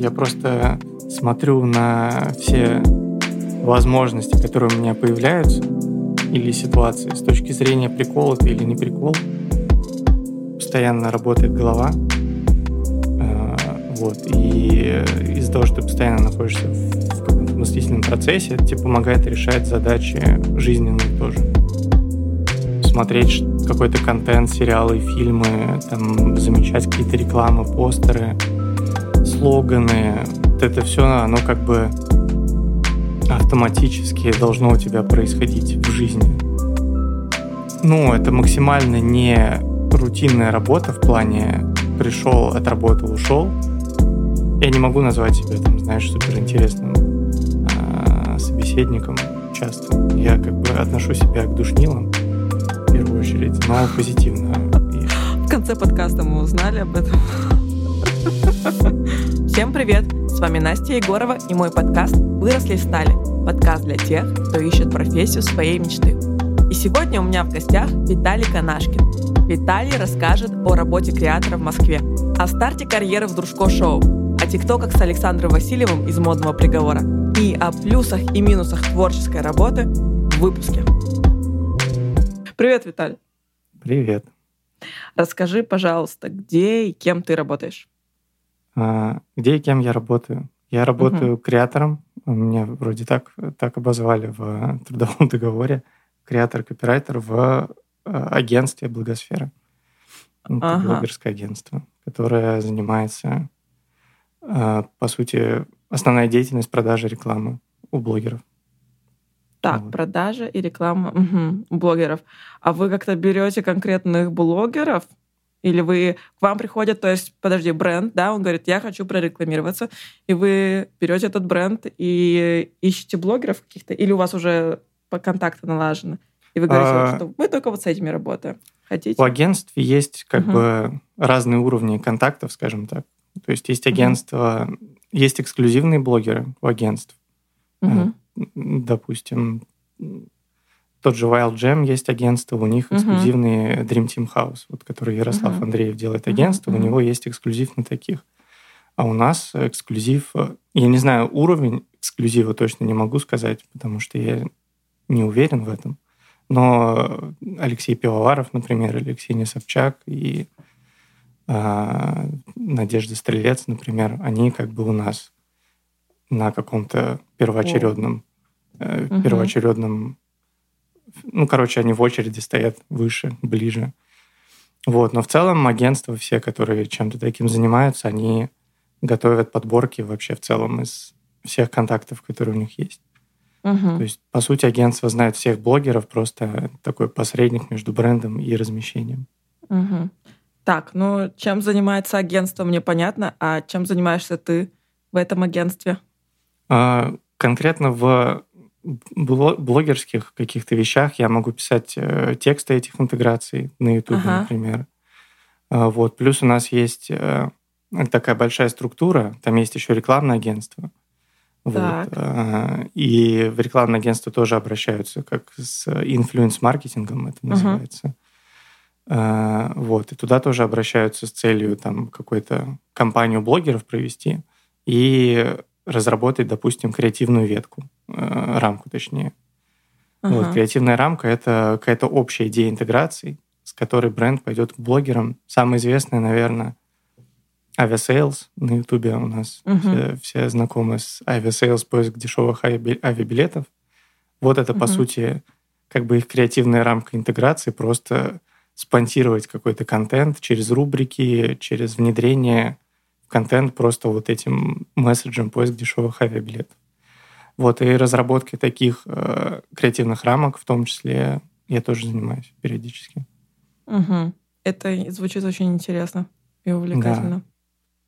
я просто смотрю на все возможности, которые у меня появляются, или ситуации с точки зрения прикола это или не прикол. Постоянно работает голова. Э, вот. И из-за того, что ты постоянно находишься в каком-то мыслительном процессе, это тебе помогает решать задачи жизненные тоже. Смотреть какой-то контент, сериалы, фильмы, там, замечать какие-то рекламы, постеры, слоганы. Вот это все, оно как бы автоматически должно у тебя происходить в жизни. Ну, это максимально не рутинная работа в плане пришел, отработал, ушел. Я не могу назвать себя, там, знаешь, суперинтересным э, собеседником часто. Я как бы отношу себя к душнилам в первую очередь, но позитивно. В конце подкаста мы узнали об этом. Всем привет! С вами Настя Егорова и мой подкаст «Выросли в стали». Подкаст для тех, кто ищет профессию своей мечты. И сегодня у меня в гостях Виталий Канашкин. Виталий расскажет о работе креатора в Москве, о старте карьеры в Дружко-шоу, о тиктоках с Александром Васильевым из «Модного приговора» и о плюсах и минусах творческой работы в выпуске. Привет, Виталий. Привет. Расскажи, пожалуйста, где и кем ты работаешь? А, где и кем я работаю? Я работаю угу. креатором. Меня вроде так, так обозвали в трудовом договоре. Креатор-копирайтер в а, агентстве Благосфера. Это ага. блогерское агентство, которое занимается, а, по сути, основная деятельность продажи рекламы у блогеров. Так, вот. продажа и реклама угу, у блогеров. А вы как-то берете конкретных блогеров или вы к вам приходят, то есть, подожди, бренд, да, он говорит, я хочу прорекламироваться, и вы берете этот бренд и ищете блогеров каких-то, или у вас уже по контакту налажены, и вы говорите, а... что мы только вот с этими работаем. Хотите? У агентстве есть как угу. бы разные уровни контактов, скажем так. То есть есть агентство, угу. есть эксклюзивные блогеры у агентств. Угу. Допустим, тот же Wild Jam есть агентство, у них эксклюзивный uh-huh. Dream Team House, вот, который Ярослав uh-huh. Андреев делает агентство, uh-huh. у него есть эксклюзив на таких. А у нас эксклюзив, я не знаю, уровень эксклюзива точно не могу сказать, потому что я не уверен в этом. Но Алексей Пивоваров, например, или Ксения Собчак и э, Надежда Стрелец, например, они как бы у нас на каком-то первоочередном, э, первоочередном ну, короче, они в очереди стоят выше, ближе. Вот. Но в целом агентства все, которые чем-то таким занимаются, они готовят подборки вообще в целом из всех контактов, которые у них есть. Угу. То есть, по сути, агентство знает всех блогеров, просто такой посредник между брендом и размещением. Угу. Так, ну чем занимается агентство, мне понятно. А чем занимаешься ты в этом агентстве? А, конкретно в блогерских каких-то вещах я могу писать э, тексты этих интеграций на YouTube, ага. например. А, вот. Плюс у нас есть э, такая большая структура, там есть еще рекламное агентство. Вот. А, и в рекламное агентство тоже обращаются, как с инфлюенс-маркетингом это называется. Uh-huh. Вот. И туда тоже обращаются с целью там какую-то компанию блогеров провести. И разработать, допустим, креативную ветку, рамку точнее. Ага. Вот, креативная рамка — это какая-то общая идея интеграции, с которой бренд пойдет к блогерам. Самый известный, наверное, Aviasales на Ютубе у нас. Угу. Все, все знакомы с Aviasales, поиск дешевых авиабилетов. Вот это, угу. по сути, как бы их креативная рамка интеграции, просто спонсировать какой-то контент через рубрики, через внедрение контент просто вот этим месседжем поиск дешевых авиабилетов. Вот, и разработкой таких э, креативных рамок, в том числе, я тоже занимаюсь периодически. Угу. Это звучит очень интересно и увлекательно. Да.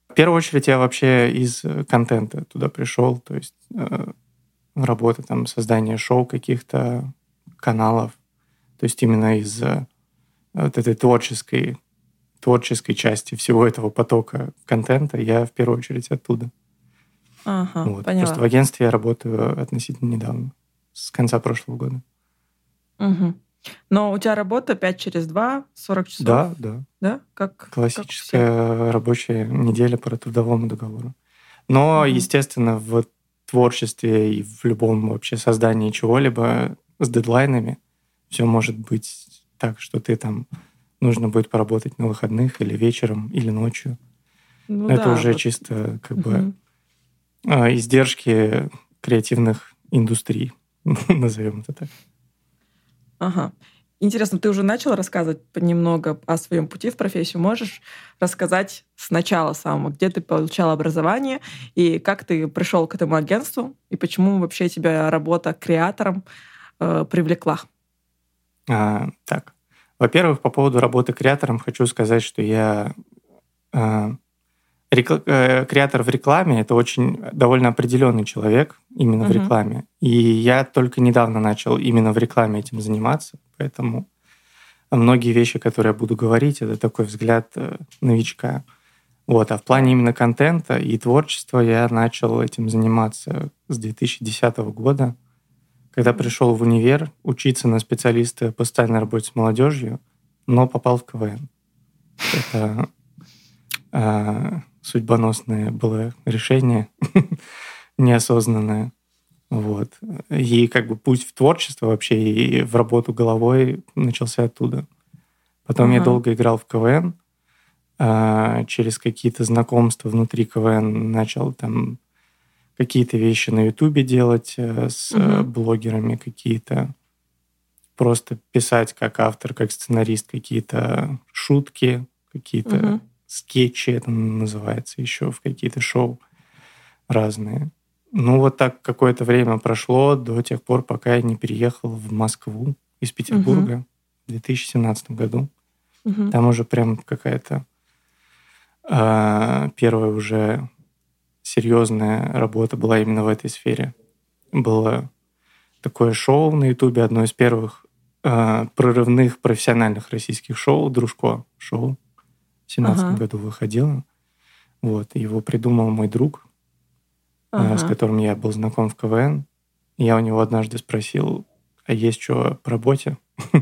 В первую очередь я вообще из э, контента туда пришел, то есть э, работа там, создание шоу каких-то каналов, то есть именно из э, вот этой творческой творческой части всего этого потока контента, я в первую очередь оттуда. Ага, вот. поняла. Просто в агентстве я работаю относительно недавно, с конца прошлого года. Угу. Но у тебя работа 5 через 2, 40 часов? Да, да. Да? Как, Классическая как рабочая неделя по трудовому договору. Но, mm-hmm. естественно, в творчестве и в любом вообще создании чего-либо с дедлайнами все может быть так, что ты там нужно будет поработать на выходных или вечером, или ночью. Ну, Это да, уже вот. чисто как угу. бы издержки креативных индустрий, назовем это так. Ага. Интересно, ты уже начал рассказывать немного о своем пути в профессию. Можешь рассказать сначала самого, где ты получал образование и как ты пришел к этому агентству и почему вообще тебя работа креатором э, привлекла? А, так, во-первых, по поводу работы креатором хочу сказать, что я э, Э, креатор в рекламе это очень довольно определенный человек именно uh-huh. в рекламе. И я только недавно начал именно в рекламе этим заниматься, поэтому многие вещи, которые я буду говорить, это такой взгляд э, новичка. Вот. А в плане именно контента и творчества я начал этим заниматься с 2010 года, когда пришел в универ учиться на специалиста по социальной работе с молодежью, но попал в КВН. Это судьбоносное было решение, неосознанное. Вот. И как бы путь в творчество вообще и в работу головой начался оттуда. Потом uh-huh. я долго играл в КВН. А, через какие-то знакомства внутри КВН начал там какие-то вещи на Ютубе делать э, с uh-huh. блогерами, какие-то просто писать как автор, как сценарист какие-то шутки, какие-то uh-huh скетчи это называется еще в какие-то шоу разные. Ну, вот так какое-то время прошло до тех пор, пока я не переехал в Москву из Петербурга угу. в 2017 году. Угу. Там уже прям какая-то э, первая уже серьезная работа была именно в этой сфере. Было такое шоу на Ютубе, одно из первых э, прорывных профессиональных российских шоу, Дружко шоу. 2017 ага. году выходила. Вот, его придумал мой друг, э, ага. с которым я был знаком в КВН. Я у него однажды спросил, а есть что по работе?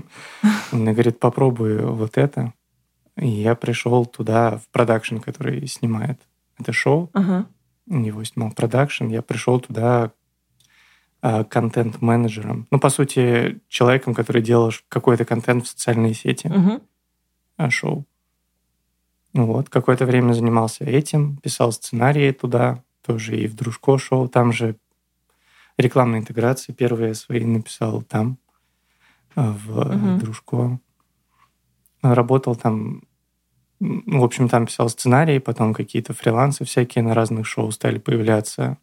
Он мне говорит, попробуй вот это. И я пришел туда, в продакшн, который снимает это шоу. Ага. Его снимал продакшн. Я пришел туда э, контент-менеджером. Ну, по сути, человеком, который делал какой-то контент в социальные сети. Угу. Шоу. Ну вот, какое-то время занимался этим, писал сценарии туда, тоже и в Дружко шоу, там же рекламные интеграции первые свои написал там, э, в угу. Дружко. Работал там, в общем, там писал сценарии, потом какие-то фрилансы всякие на разных шоу стали появляться.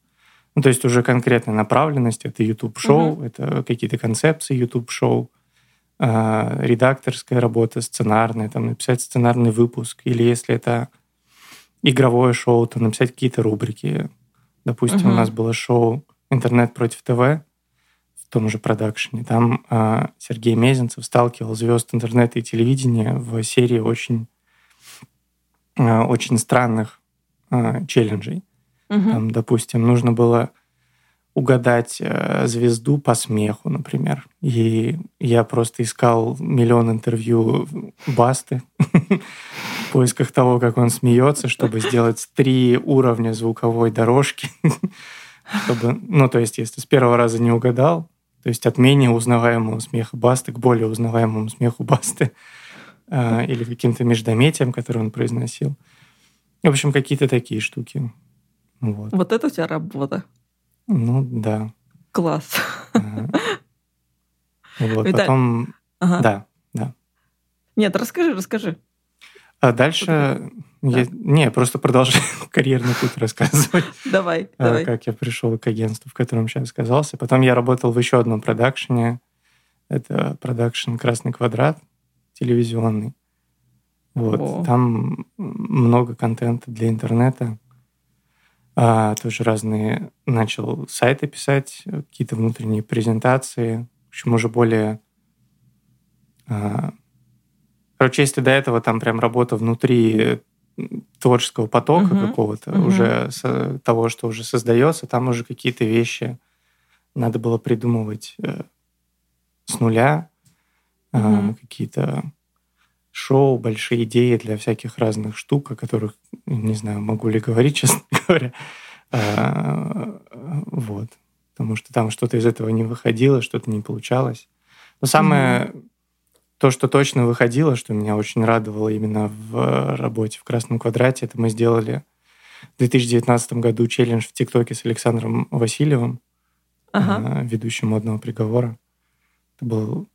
Ну, то есть уже конкретная направленность, это YouTube-шоу, угу. это какие-то концепции YouTube-шоу. А, редакторская работа, сценарная, там написать сценарный выпуск, или если это игровое шоу, то написать какие-то рубрики. Допустим, uh-huh. у нас было шоу «Интернет против ТВ» в том же продакшене. Там э, Сергей Мезенцев сталкивал звезд интернета и телевидения в серии очень, э, очень странных э, челленджей. Uh-huh. Там, допустим, нужно было угадать э, звезду по смеху, например. И я просто искал миллион интервью Басты в поисках того, как он смеется, чтобы сделать три уровня звуковой дорожки. чтобы, ну, то есть, если с первого раза не угадал, то есть от менее узнаваемого смеха Басты к более узнаваемому смеху Басты э, или каким-то междометием, который он произносил. В общем, какие-то такие штуки. Вот. вот это у тебя работа. Ну, да. Класс. Вот, потом... Ага. Да, да. Нет, расскажи, расскажи. А дальше... Я... Не, просто продолжаю карьерный путь рассказывать. Давай, а, давай. Как я пришел к агентству, в котором сейчас оказался. Потом я работал в еще одном продакшене. Это продакшн «Красный квадрат» телевизионный. Вот. О. Там много контента для интернета а, тоже разные начал сайты писать, какие-то внутренние презентации, в общем, уже более... А, короче, если до этого там прям работа внутри творческого потока uh-huh. какого-то, uh-huh. уже с, того, что уже создается, там уже какие-то вещи надо было придумывать э, с нуля, э, какие-то шоу, большие идеи для всяких разных штук, о которых, не знаю, могу ли говорить, честно говоря. А, вот. Потому что там что-то из этого не выходило, что-то не получалось. Но самое mm-hmm. то, что точно выходило, что меня очень радовало именно в работе в Красном квадрате, это мы сделали в 2019 году челлендж в ТикТоке с Александром Васильевым, ага. ведущим модного приговора. Это был,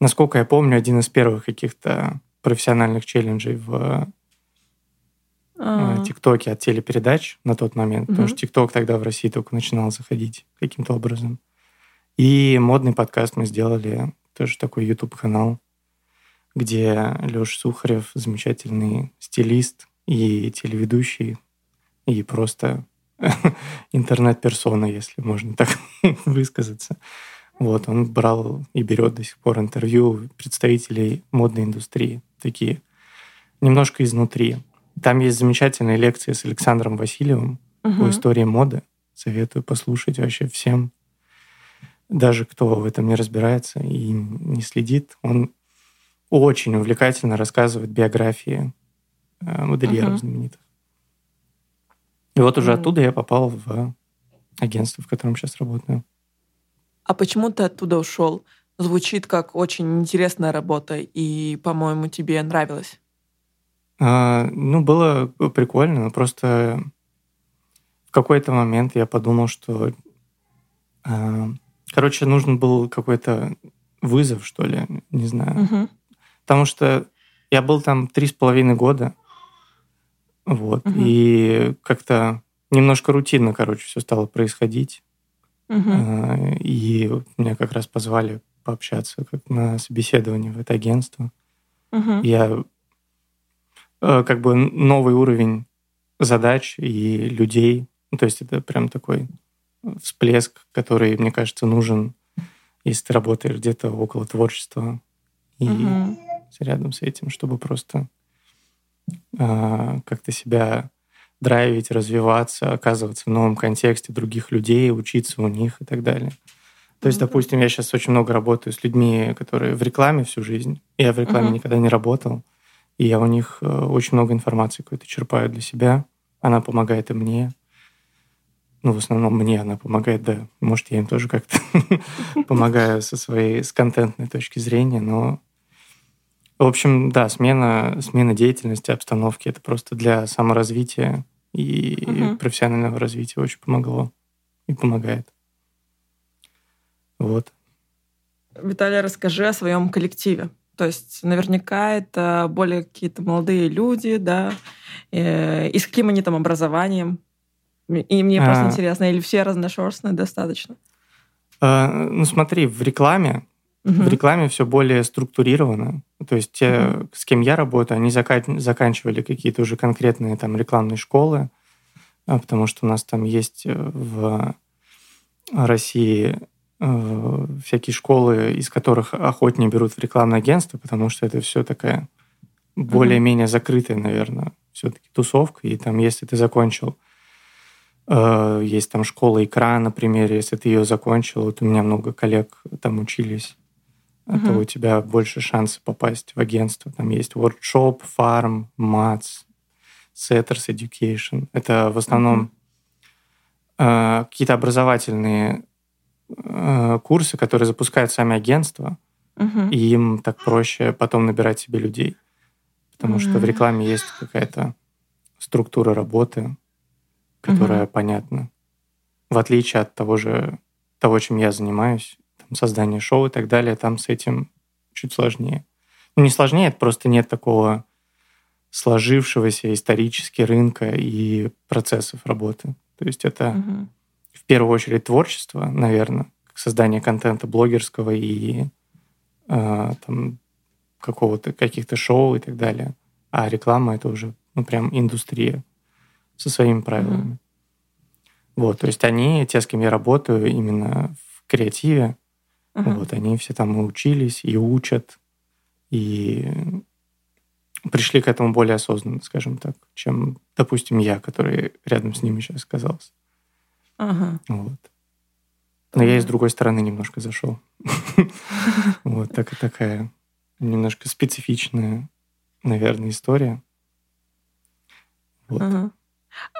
насколько я помню, один из первых каких-то профессиональных челленджей в а. ТикТоке от телепередач на тот момент, угу. потому что ТикТок тогда в России только начинал заходить каким-то образом. И модный подкаст мы сделали, тоже такой YouTube-канал, где Леша Сухарев, замечательный стилист и телеведущий, и просто интернет-персона, если можно так высказаться. Вот, он брал и берет до сих пор интервью представителей модной индустрии, такие немножко изнутри. Там есть замечательные лекции с Александром Васильевым угу. по истории моды. Советую послушать вообще всем, даже кто в этом не разбирается и не следит. Он очень увлекательно рассказывает биографии э, модельеров угу. знаменитых. И вот уже оттуда я попал в агентство, в котором сейчас работаю. А почему ты оттуда ушел? Звучит как очень интересная работа, и, по-моему, тебе нравилось. А, ну, было прикольно, но просто в какой-то момент я подумал, что... А, короче, нужен был какой-то вызов, что ли, не знаю. Угу. Потому что я был там три с половиной года, вот, угу. и как-то немножко рутинно, короче, все стало происходить. Угу. И меня как раз позвали пообщаться как на собеседование в это агентство. Угу. Я Э, как бы новый уровень задач и людей. Ну, то есть это прям такой всплеск, который, мне кажется, нужен, если ты работаешь где-то около творчества и угу. рядом с этим, чтобы просто э, как-то себя драйвить, развиваться, оказываться в новом контексте других людей, учиться у них и так далее. То есть, допустим, я сейчас очень много работаю с людьми, которые в рекламе всю жизнь. Я в рекламе uh никогда не работал. И я у них э, очень много информации какой-то черпаю для себя. Она помогает и мне. Ну, в основном мне она помогает, да. Может, я им тоже как-то помогаю со своей, с контентной точки зрения, но в общем, да, смена, смена деятельности, обстановки это просто для саморазвития и угу. профессионального развития очень помогло и помогает. Вот. Виталий, расскажи о своем коллективе. То есть наверняка это более какие-то молодые люди, да, э, и с каким они там образованием. И мне просто а... интересно, или все разношерстные достаточно? А, ну смотри, в рекламе угу. в рекламе все более структурировано. То есть те, угу. с кем я работаю, они зака- заканчивали какие-то уже конкретные там рекламные школы, а, потому что у нас там есть э, в России Э, всякие школы, из которых охотнее берут в рекламное агентство, потому что это все такая более-менее закрытая, наверное, все-таки тусовка. И там, если ты закончил, э, есть там школа икра, например, если ты ее закончил, вот у меня много коллег там учились, uh-huh. то у тебя больше шансов попасть в агентство. Там есть workshop, farm, MATS, Setters Education. Это в основном э, какие-то образовательные Э, курсы, которые запускают сами агентства, угу. и им так проще потом набирать себе людей. Потому угу. что в рекламе есть какая-то структура работы, которая угу. понятна. В отличие от того же, того, чем я занимаюсь, создание шоу и так далее, там с этим чуть сложнее. Ну, не сложнее, это просто нет такого сложившегося исторически рынка и процессов работы. То есть это угу в первую очередь творчество, наверное, создание контента блогерского и э, там какого-то каких-то шоу и так далее. А реклама это уже ну прям индустрия со своими правилами. Mm-hmm. Вот, то есть они, те, с кем я работаю, именно в креативе, uh-huh. вот, они все там и учились, и учат, и пришли к этому более осознанно, скажем так, чем, допустим, я, который рядом с ними сейчас оказался. Ага. Вот. Но я и с другой стороны немножко зашел. Вот так и такая немножко специфичная, наверное, история. Вот.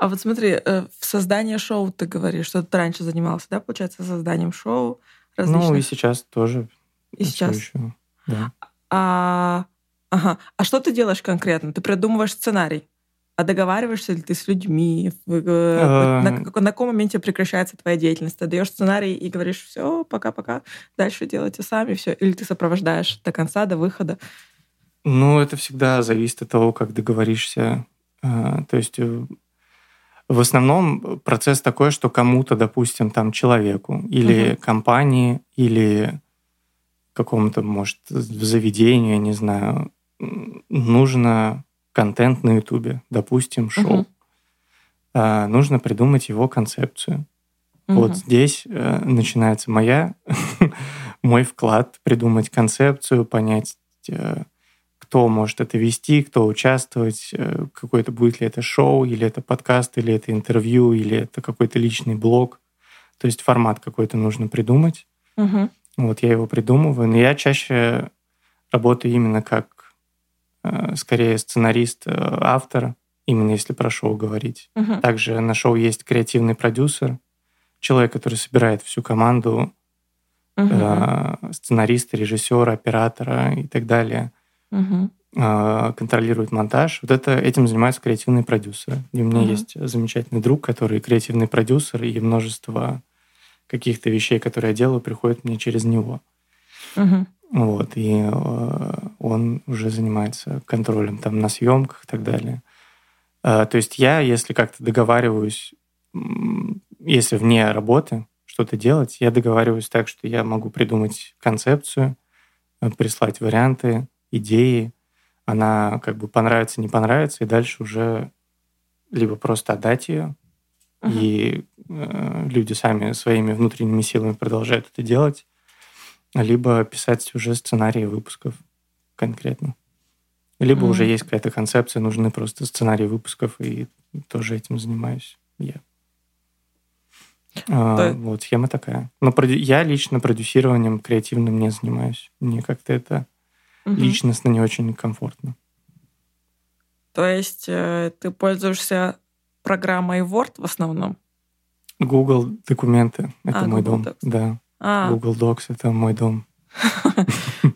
А вот смотри, э, в создании шоу ты говоришь, что ты раньше занимался, да, получается, созданием шоу различных? Ну и сейчас тоже. И сейчас. Еще, да. А, ага. а что ты делаешь конкретно? Ты придумываешь сценарий? А договариваешься ли ты с людьми? Э, а. На, на каком моменте прекращается твоя деятельность? Ты даешь сценарий и говоришь, все, пока-пока, дальше делайте сами, все. Или ты сопровождаешь до конца, до выхода? Ну, это всегда зависит от того, как договоришься. А, то есть э, в основном процесс такой, что кому-то, допустим, там человеку или угу. компании, или какому-то, может, заведению, я не знаю, нужно контент на Ютубе, допустим, шоу. Угу. А, нужно придумать его концепцию. Угу. Вот здесь э, начинается моя, мой вклад придумать концепцию, понять, э, кто может это вести, кто участвовать, э, какое-то будет ли это шоу, или это подкаст, или это интервью, или это какой-то личный блог. То есть формат какой-то нужно придумать. Угу. Вот я его придумываю, но я чаще работаю именно как Э, скорее сценарист, э, автор, именно если про шоу говорить. Uh-huh. Также на шоу есть креативный продюсер, человек, который собирает всю команду э, сценариста, режиссера, оператора и так далее. Э, контролирует монтаж. Вот это этим занимаются креативные продюсеры. И у меня uh-huh. есть замечательный друг, который креативный продюсер, и множество каких-то вещей, которые я делаю, приходят мне через него. Uh-huh. Вот, и э, он уже занимается контролем там на съемках и так далее. Э, то есть я, если как-то договариваюсь, если вне работы что-то делать, я договариваюсь так, что я могу придумать концепцию, э, прислать варианты, идеи, она как бы понравится, не понравится, и дальше уже либо просто отдать ее, uh-huh. и э, люди сами своими внутренними силами продолжают это делать, либо писать уже сценарии выпусков конкретно. Либо mm. уже есть какая-то концепция, нужны просто сценарии выпусков, и тоже этим занимаюсь я. А, вот, схема такая. Но проду... я лично продюсированием креативным не занимаюсь. Мне как-то это угу. личностно не очень комфортно. То есть э, ты пользуешься программой Word в основном? Google документы. Это а, мой Google дом. Docs. Да. А. Google Docs — это мой дом.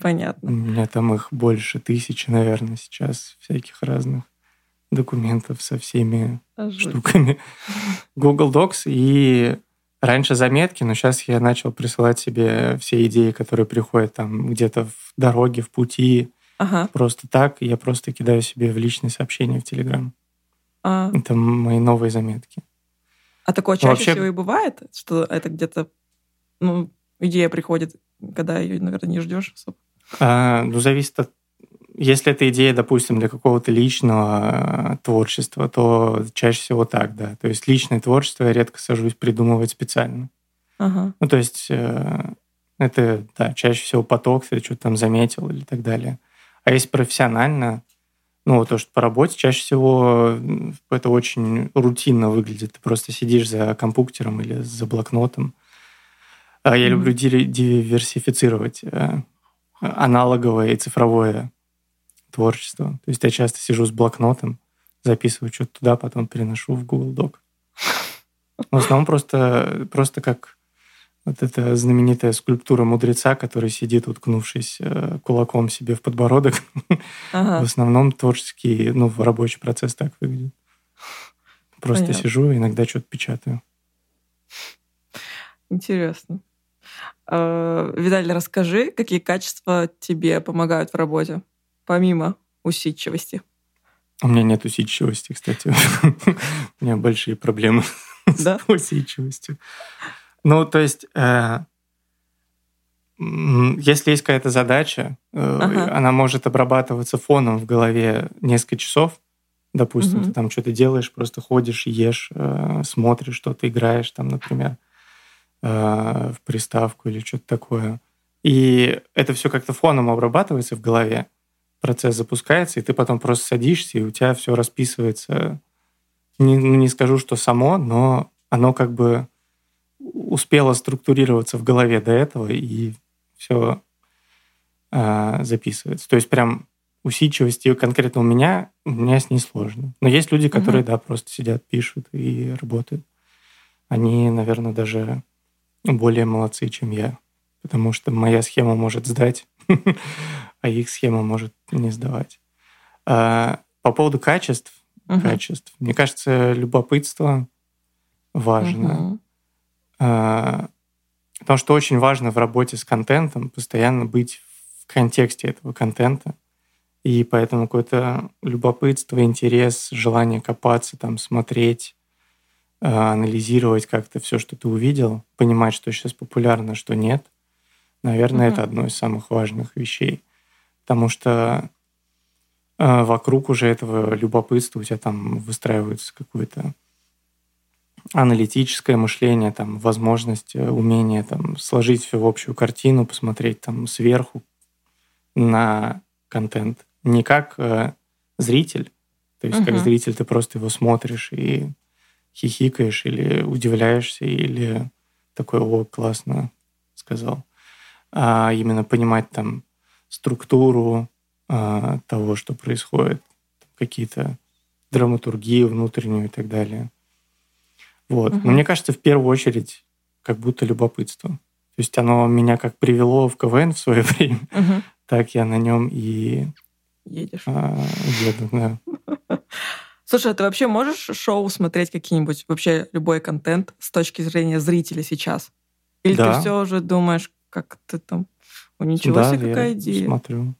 Понятно. У меня там их больше тысячи, наверное, сейчас всяких разных документов со всеми а штуками. Google Docs и раньше заметки, но сейчас я начал присылать себе все идеи, которые приходят там где-то в дороге, в пути, ага. просто так. Я просто кидаю себе в личные сообщения в Телеграм. А. Это мои новые заметки. А такое чаще Вообще... всего и бывает, что это где-то ну, идея приходит, когда ее, наверное, не ждешь особо? А, ну, зависит от... Если это идея, допустим, для какого-то личного э, творчества, то чаще всего так, да. То есть личное творчество я редко сажусь придумывать специально. Ага. Ну, то есть э, это, да, чаще всего поток, ты что-то там заметил или так далее. А если профессионально, ну, то, что по работе, чаще всего это очень рутинно выглядит. Ты просто сидишь за компьютером или за блокнотом, а я люблю диверсифицировать э, аналоговое и цифровое творчество. То есть я часто сижу с блокнотом, записываю что-то туда, потом переношу в Google Doc. В основном просто, просто как вот эта знаменитая скульптура мудреца, который сидит, уткнувшись э, кулаком себе в подбородок. Ага. В основном творческий, ну, рабочий процесс так выглядит. Просто Понятно. сижу, иногда что-то печатаю. Интересно. Э, Виталий, расскажи, какие качества тебе помогают в работе, помимо усидчивости? У меня нет усидчивости, кстати. У меня большие проблемы с усидчивостью. Ну, то есть, э, если есть какая-то задача, э, она может обрабатываться фоном в голове несколько часов. Допустим, ты там что-то делаешь, просто ходишь, ешь, смотришь что-то, играешь там, например. Э, в приставку или что-то такое. И это все как-то фоном обрабатывается в голове, процесс запускается, и ты потом просто садишься, и у тебя все расписывается. Не, ну, не скажу, что само, но оно как бы успело структурироваться в голове до этого, и все э, записывается. То есть прям усидчивости конкретно у меня, у меня с ней сложно. Но есть люди, которые, угу. да, просто сидят, пишут и работают. Они, наверное, даже более молодцы, чем я. Потому что моя схема может сдать, а их схема может не сдавать. А, по поводу качеств, угу. качеств, мне кажется, любопытство важно. Угу. Потому что очень важно в работе с контентом постоянно быть в контексте этого контента. И поэтому какое-то любопытство, интерес, желание копаться, там, смотреть, а, анализировать как-то все, что ты увидел, понимать, что сейчас популярно, что нет, наверное, mm-hmm. это одно из самых важных вещей. Потому что э, вокруг уже этого любопытства у тебя там выстраивается какое-то аналитическое мышление, там, возможность, э, умение там, сложить все в общую картину, посмотреть там сверху на контент. Не как э, зритель, то есть uh-huh. как зритель ты просто его смотришь и хихикаешь или удивляешься, или такой, о, классно сказал. А именно понимать там структуру а, того, что происходит, какие-то драматургии внутреннюю и так далее. Вот. Угу. Но мне кажется, в первую очередь, как будто любопытство. То есть оно меня как привело в КВН в свое время, угу. так я на нем и едешь. А, еду, да. Слушай, а ты вообще можешь шоу смотреть какие-нибудь, вообще любой контент с точки зрения зрителя сейчас? Или да. ты все уже думаешь, как ты там... О, ничего да, себе, какая идея. смотрю.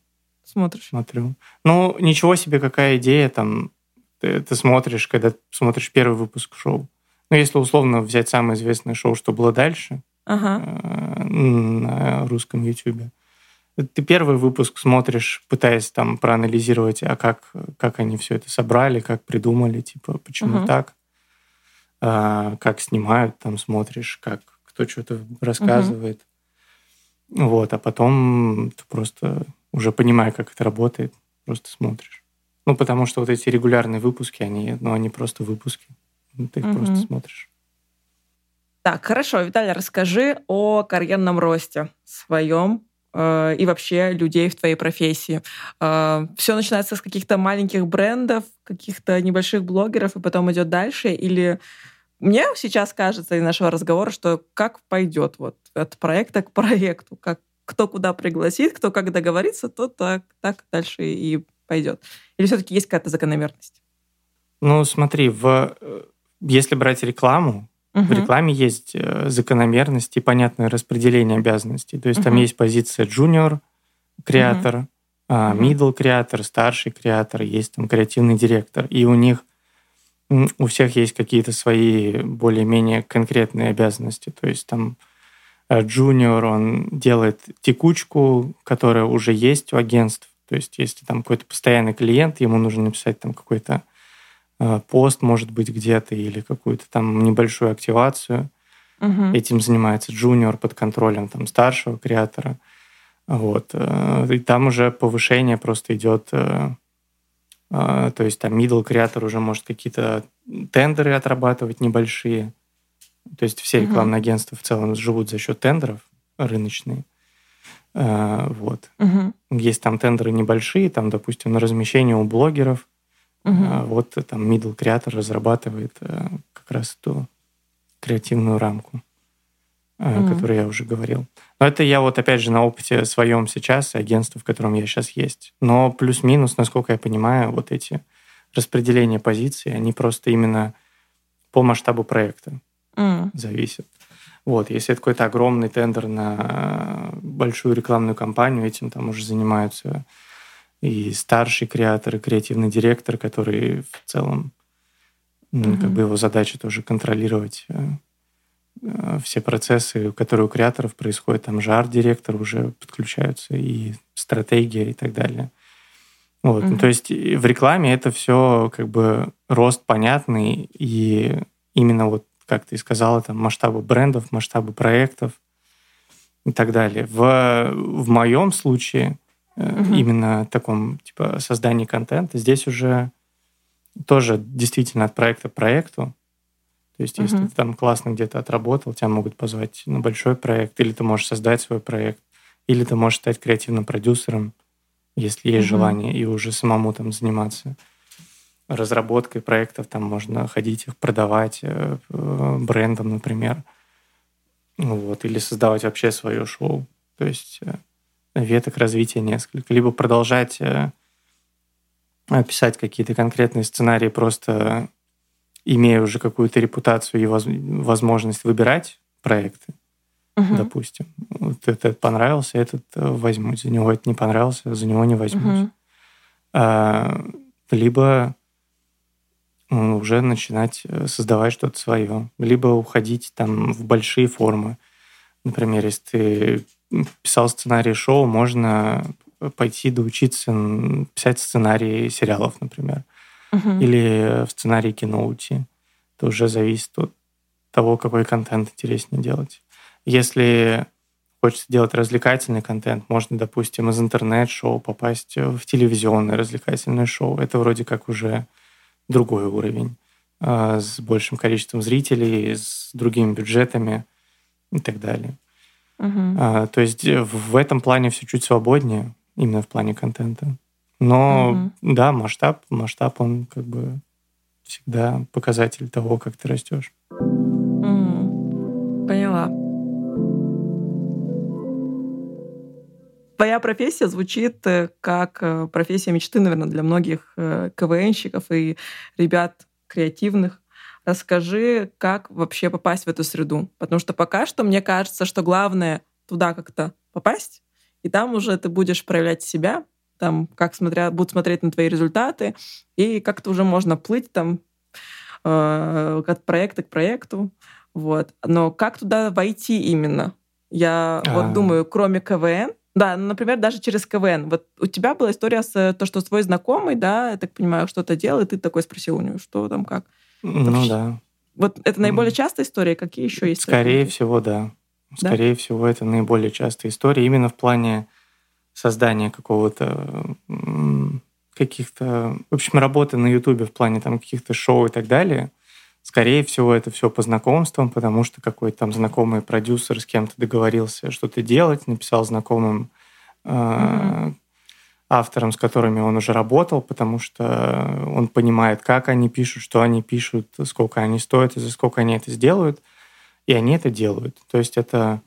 Смотришь? Смотрю. Ну, ничего себе, какая идея там ты, ты смотришь, когда смотришь первый выпуск шоу. Ну, если условно взять самое известное шоу, что было дальше ага. э, на русском Ютубе, ты первый выпуск смотришь, пытаясь там проанализировать, а как, как они все это собрали, как придумали, типа, почему uh так, а, как снимают, там смотришь, как кто что-то рассказывает. uh Вот, а потом ты просто уже понимая, как это работает, просто смотришь. Ну, потому что вот эти регулярные выпуски, они, ну, они просто выпуски. Ты их uh просто смотришь. Так, хорошо, Виталий, расскажи о карьерном росте своем Э, и вообще людей в твоей профессии. Э, Все начинается с каких-то маленьких брендов, каких-то небольших блогеров, и потом идет дальше, или мне сейчас кажется из нашего разговора, что как пойдет вот от проекта к проекту, как кто куда пригласит, кто как договорится, то так, так дальше и пойдет. Или все-таки есть какая-то закономерность? Ну, смотри, в, э, если брать рекламу, Угу. В рекламе есть э, закономерность и понятное распределение обязанностей. То есть угу. там есть позиция junior креатор, угу. middle креатор, старший креатор, есть там креативный директор. И у них у всех есть какие-то свои более-менее конкретные обязанности. То есть там junior, он делает текучку, которая уже есть у агентств. То есть если там какой-то постоянный клиент, ему нужно написать там какой-то Э, пост, может быть, где-то, или какую-то там небольшую активацию. Угу. Этим занимается джуниор под контролем там, старшего креатора. Вот. Э, и там уже повышение просто идет э, то есть там middle креатор уже может какие-то тендеры отрабатывать небольшие. То есть все рекламные uh агентства в целом живут за счет тендеров рыночные. Вот. uh Есть там тендеры небольшие, там, допустим, на размещение у блогеров. Угу. Вот там middle креатор разрабатывает э, как раз ту креативную рамку, угу. о которой я уже говорил. Но это я вот опять же на опыте своем сейчас, агентства, в котором я сейчас есть. Но плюс-минус, насколько я понимаю, вот эти распределения позиций, они просто именно по масштабу проекта mm. зависят. Вот, если это какой-то огромный тендер на большую рекламную кампанию, этим там уже занимаются и старший креатор, и креативный директор, который в целом, mm-hmm. как бы его задача тоже контролировать э, э, все процессы, которые у креаторов происходят. Там же арт-директор уже подключаются, и стратегия, и так далее. Вот. Mm-hmm. Ну, то есть в рекламе это все как бы рост понятный, и именно вот, как ты сказала, там масштабы брендов, масштабы проектов и так далее. В, в моем случае угу. именно таком типа создании контента. Здесь уже тоже действительно от проекта к проекту. То есть, если ты там классно где-то отработал, тебя могут позвать на большой проект, или ты можешь создать свой проект, или ты можешь стать креативным продюсером если есть mm-hmm. желание, и уже самому там заниматься разработкой проектов, там можно ходить их продавать э, брендом, например, вот, или создавать вообще свое шоу. То есть э, веток развития несколько. Либо продолжать э, писать какие-то конкретные сценарии, просто имея уже какую-то репутацию и возможность выбирать проекты, угу. допустим. Вот этот понравился, этот возьму. За него это не понравился, за него не возьмусь. Угу. А, либо уже начинать э, создавать что-то свое, либо уходить там в большие формы. Например, если ты писал сценарий шоу, можно пойти доучиться писать сценарии сериалов, например, uh-huh. или в сценарии кино уйти. Это уже зависит от того, какой контент интереснее делать. Если хочется делать развлекательный контент, можно, допустим, из интернет-шоу попасть в телевизионное развлекательное шоу. Это вроде как уже другой уровень, а, с большим количеством зрителей, с другими бюджетами и так далее. Uh-huh. То есть в этом плане все чуть свободнее, именно в плане контента. Но uh-huh. да, масштаб, масштаб, он как бы всегда показатель того, как ты растешь. Поняла. Твоя профессия звучит э, как э, профессия мечты, наверное, для многих э, КВНщиков и ребят креативных. Расскажи, как вообще попасть в эту среду. Потому что пока что мне кажется, что главное туда как-то попасть, и там уже ты будешь проявлять себя, там, как смотря, будут смотреть на твои результаты, и как-то уже можно плыть там э, от проекта к проекту. Вот. Но как туда войти именно? Я а... вот думаю, кроме КВН, да, ну, например, даже через КВН. Вот у тебя была история с то, что твой знакомый, да, я так понимаю, что-то делал, и ты такой спросил у него, что там, как. Ну Вообще. да. Вот это наиболее частая история? Какие еще есть? Скорее всего, да. Скорее да? всего, это наиболее частая история именно в плане создания какого-то каких-то, в общем, работы на Ютубе в плане там каких-то шоу и так далее. Скорее всего, это все по знакомствам, потому что какой-то там знакомый продюсер с кем-то договорился что-то делать, написал знакомым э, mm-hmm. авторам, с которыми он уже работал, потому что он понимает, как они пишут, что они пишут, сколько они стоят и за сколько они это сделают, и они это делают. То есть это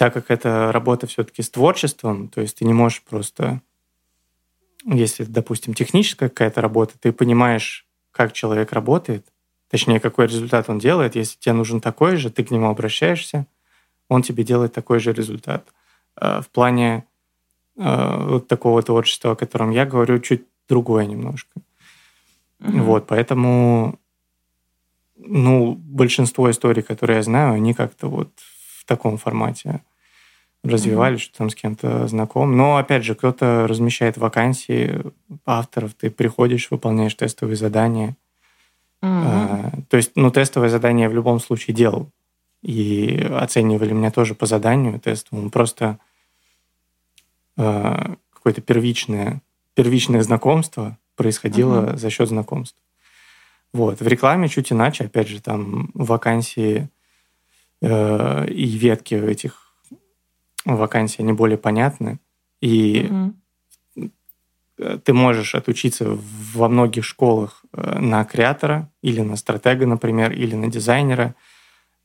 так как это работа все-таки с творчеством, то есть ты не можешь просто, если, допустим, техническая какая-то работа, ты понимаешь, как человек работает, точнее, какой результат он делает. Если тебе нужен такой же, ты к нему обращаешься, он тебе делает такой же результат. А, в плане а, вот такого творчества, о котором я говорю, чуть другое немножко. Mm-hmm. Вот, поэтому ну, большинство историй, которые я знаю, они как-то вот таком формате развивались, mm-hmm. что там с кем-то знаком. Но, опять же, кто-то размещает вакансии авторов, ты приходишь, выполняешь тестовые задания – Mm-hmm. То есть, ну, тестовое задание я в любом случае делал. И оценивали меня тоже по заданию тестовому. Просто э, какое-то первичное, первичное знакомство происходило mm-hmm. за счет знакомств. Вот. В рекламе чуть иначе, опять же, там вакансии и ветки этих вакансий, они более понятны. И mm-hmm ты можешь отучиться во многих школах э, на креатора или на стратега, например, или на дизайнера.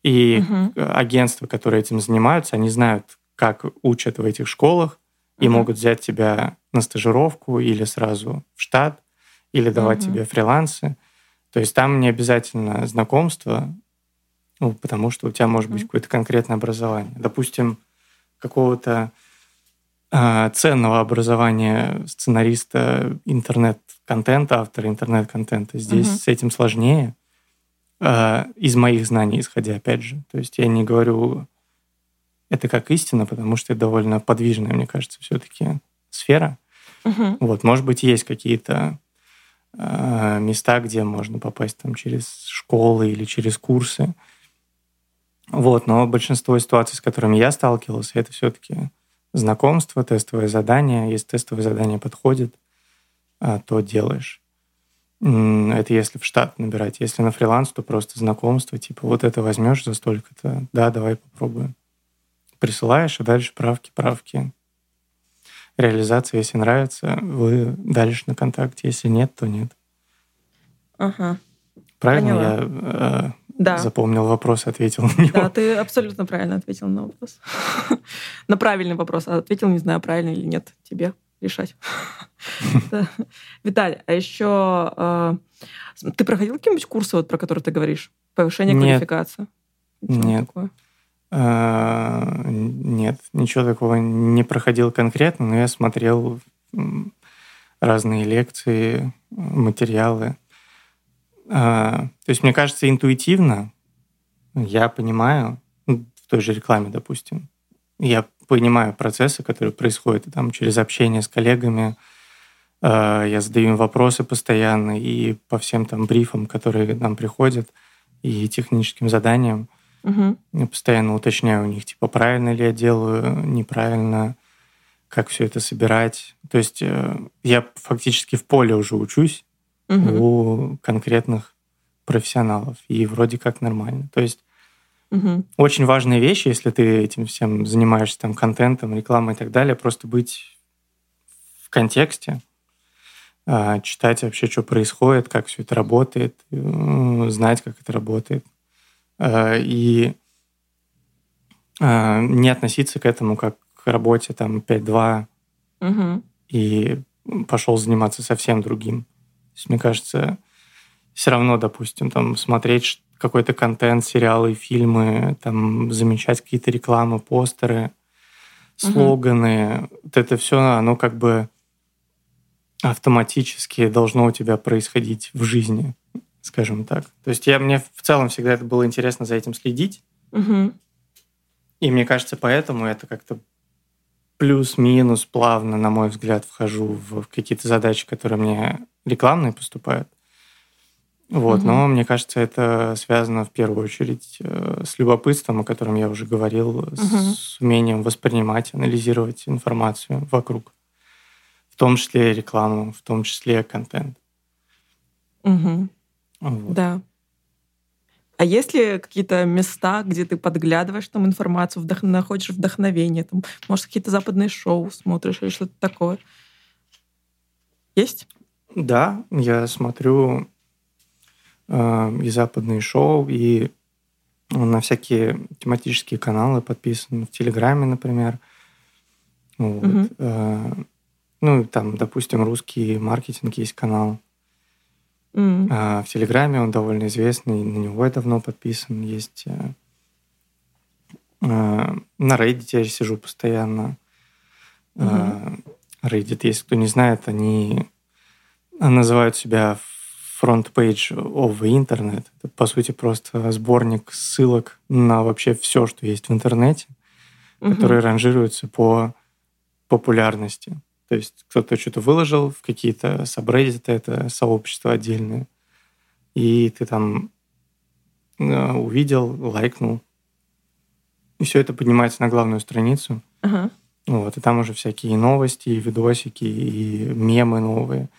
И угу. агентства, которые этим занимаются, они знают, как учат в этих школах, и угу. могут взять тебя на стажировку или сразу в штат, или давать угу. тебе фрилансы. То есть там не обязательно знакомство, ну, потому что у тебя может быть какое-то конкретное образование. Допустим, какого-то а, ценного образования сценариста интернет-контента, автора интернет-контента. Здесь угу. с этим сложнее, а, из моих знаний исходя, опять же. То есть я не говорю это как истина, потому что это довольно подвижная, мне кажется, все-таки сфера. Угу. Вот, может быть, есть какие-то э, места, где можно попасть там через школы или через курсы. Вот, но большинство ситуаций, с которыми я сталкивался, это все-таки знакомство, тестовое задание. Если тестовое задание подходит, а, то делаешь. Это если в штат набирать. Если на фриланс, то просто знакомство. Типа, вот это возьмешь за столько-то. Да, давай попробуем. Присылаешь, а дальше правки, правки. реализация, если нравится, вы дальше на контакте. Если нет, то нет. Ага. Правильно Поняла. я э, да. запомнил вопрос, ответил на него? Да, ты абсолютно правильно ответил на вопрос. на правильный вопрос. А ответил, не знаю, правильно или нет. Тебе решать. Виталий, а еще э, ты проходил какие-нибудь курсы, вот, про которые ты говоришь? Повышение квалификации? Нет. А, нет, ничего такого не проходил конкретно, но я смотрел разные лекции, материалы. А, то есть, мне кажется, интуитивно я понимаю, ну, в той же рекламе, допустим, я понимаю процессы, которые происходят там через общение с коллегами, а, я задаю им вопросы постоянно и по всем там брифам, которые нам приходят, и техническим заданиям. Угу. Я постоянно уточняю у них, типа, правильно ли я делаю, неправильно, как все это собирать. То есть э, я фактически в поле уже учусь угу. у конкретных профессионалов, и вроде как нормально. То есть угу. очень важная вещь, если ты этим всем занимаешься, там, контентом, рекламой и так далее, просто быть в контексте, а, читать вообще, что происходит, как все это работает, э, знать, как это работает. Э, и э, не относиться к этому как к работе там 5-2 угу. и пошел заниматься совсем другим. То есть, мне кажется, все равно, допустим, там смотреть какой-то контент, сериалы, фильмы, там замечать какие-то рекламы, постеры, слоганы, угу. вот это все, оно как бы автоматически должно у тебя происходить в жизни скажем так. То есть я, мне в целом всегда это было интересно за этим следить. Угу. И мне кажется, поэтому это как-то плюс-минус плавно, на мой взгляд, вхожу в какие-то задачи, которые мне рекламные поступают. Вот, угу. но мне кажется, это связано в первую очередь э, с любопытством, о котором я уже говорил, угу. с умением воспринимать, анализировать информацию вокруг, в том числе рекламу, в том числе контент. Угу. Вот. Да. А есть ли какие-то места, где ты подглядываешь там информацию, вдох... находишь вдохновение, там, может, какие-то западные шоу смотришь или что-то такое? Есть? Да, я смотрю э, и западные шоу, и на всякие тематические каналы подписан, в Телеграме, например. Вот. Угу. Э, ну, там, допустим, русский маркетинг есть канал. Mm. А, в Телеграме он довольно известный, на него я давно подписан. Есть э, а, на Reddit я сижу постоянно. Mm-hmm. Reddit, если кто не знает, они называют себя front page of internet. Это, по сути, просто сборник ссылок на вообще все, что есть в интернете, mm-hmm. которые ранжируются по популярности. То есть кто-то что-то выложил в какие-то сабреддиты, это сообщество отдельное, и ты там э, увидел, лайкнул, и все это поднимается на главную страницу. Ага. Вот, и там уже всякие новости, и видосики, и мемы новые.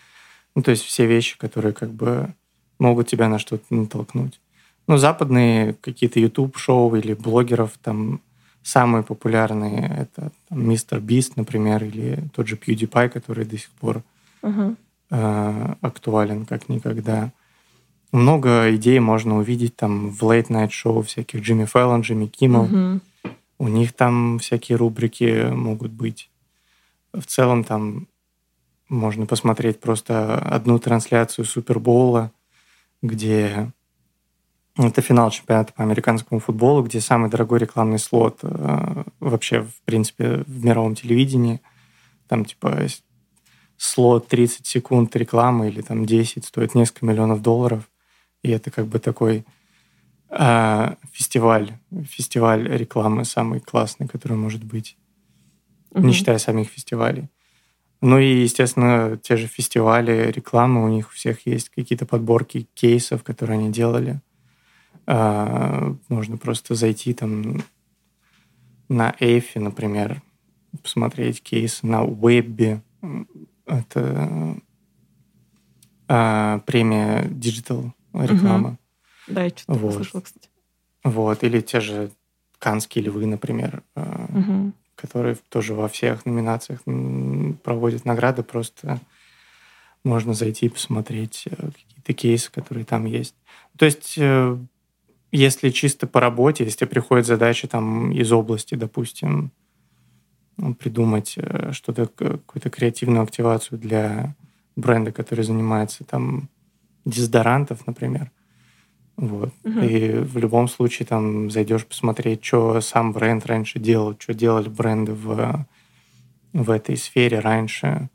Ну, то есть все вещи, которые как бы могут тебя на что-то натолкнуть. Ну, западные какие-то YouTube-шоу или блогеров там Самые популярные — это Мистер Бист, например, или тот же PewDiePie, который до сих пор uh-huh. э, актуален как никогда. Много идей можно увидеть там в Late Night Show всяких Джимми Фэллон, Джимми Киммел. Uh-huh. У них там всякие рубрики могут быть. В целом там можно посмотреть просто одну трансляцию Супербола, где это финал чемпионата по американскому футболу, где самый дорогой рекламный слот э, вообще, в принципе, в мировом телевидении. Там, типа, слот 30 секунд рекламы или там 10 стоит несколько миллионов долларов. И это как бы такой э, фестиваль, фестиваль рекламы самый классный, который может быть, угу. не считая самих фестивалей. Ну и, естественно, те же фестивали рекламы, у них у всех есть какие-то подборки кейсов, которые они делали а, можно просто зайти там на Эйфе, например, посмотреть кейс на Вебе. Это а, премия Digital реклама. Угу. Да, я что-то вот. слышала, кстати. Вот, или те же Канские львы, например. Угу. который тоже во всех номинациях проводит награды. Просто можно зайти и посмотреть э, какие-то кейсы, которые там есть. То есть, э, если чисто по работе, если приходит задача там из области, допустим, ну, придумать э, что-то, какую-то креативную активацию для бренда, который занимается там дезодорантов, например, вот. Угу. И в любом случае там зайдешь посмотреть, что сам бренд раньше делал, что делали бренды в, в этой сфере раньше.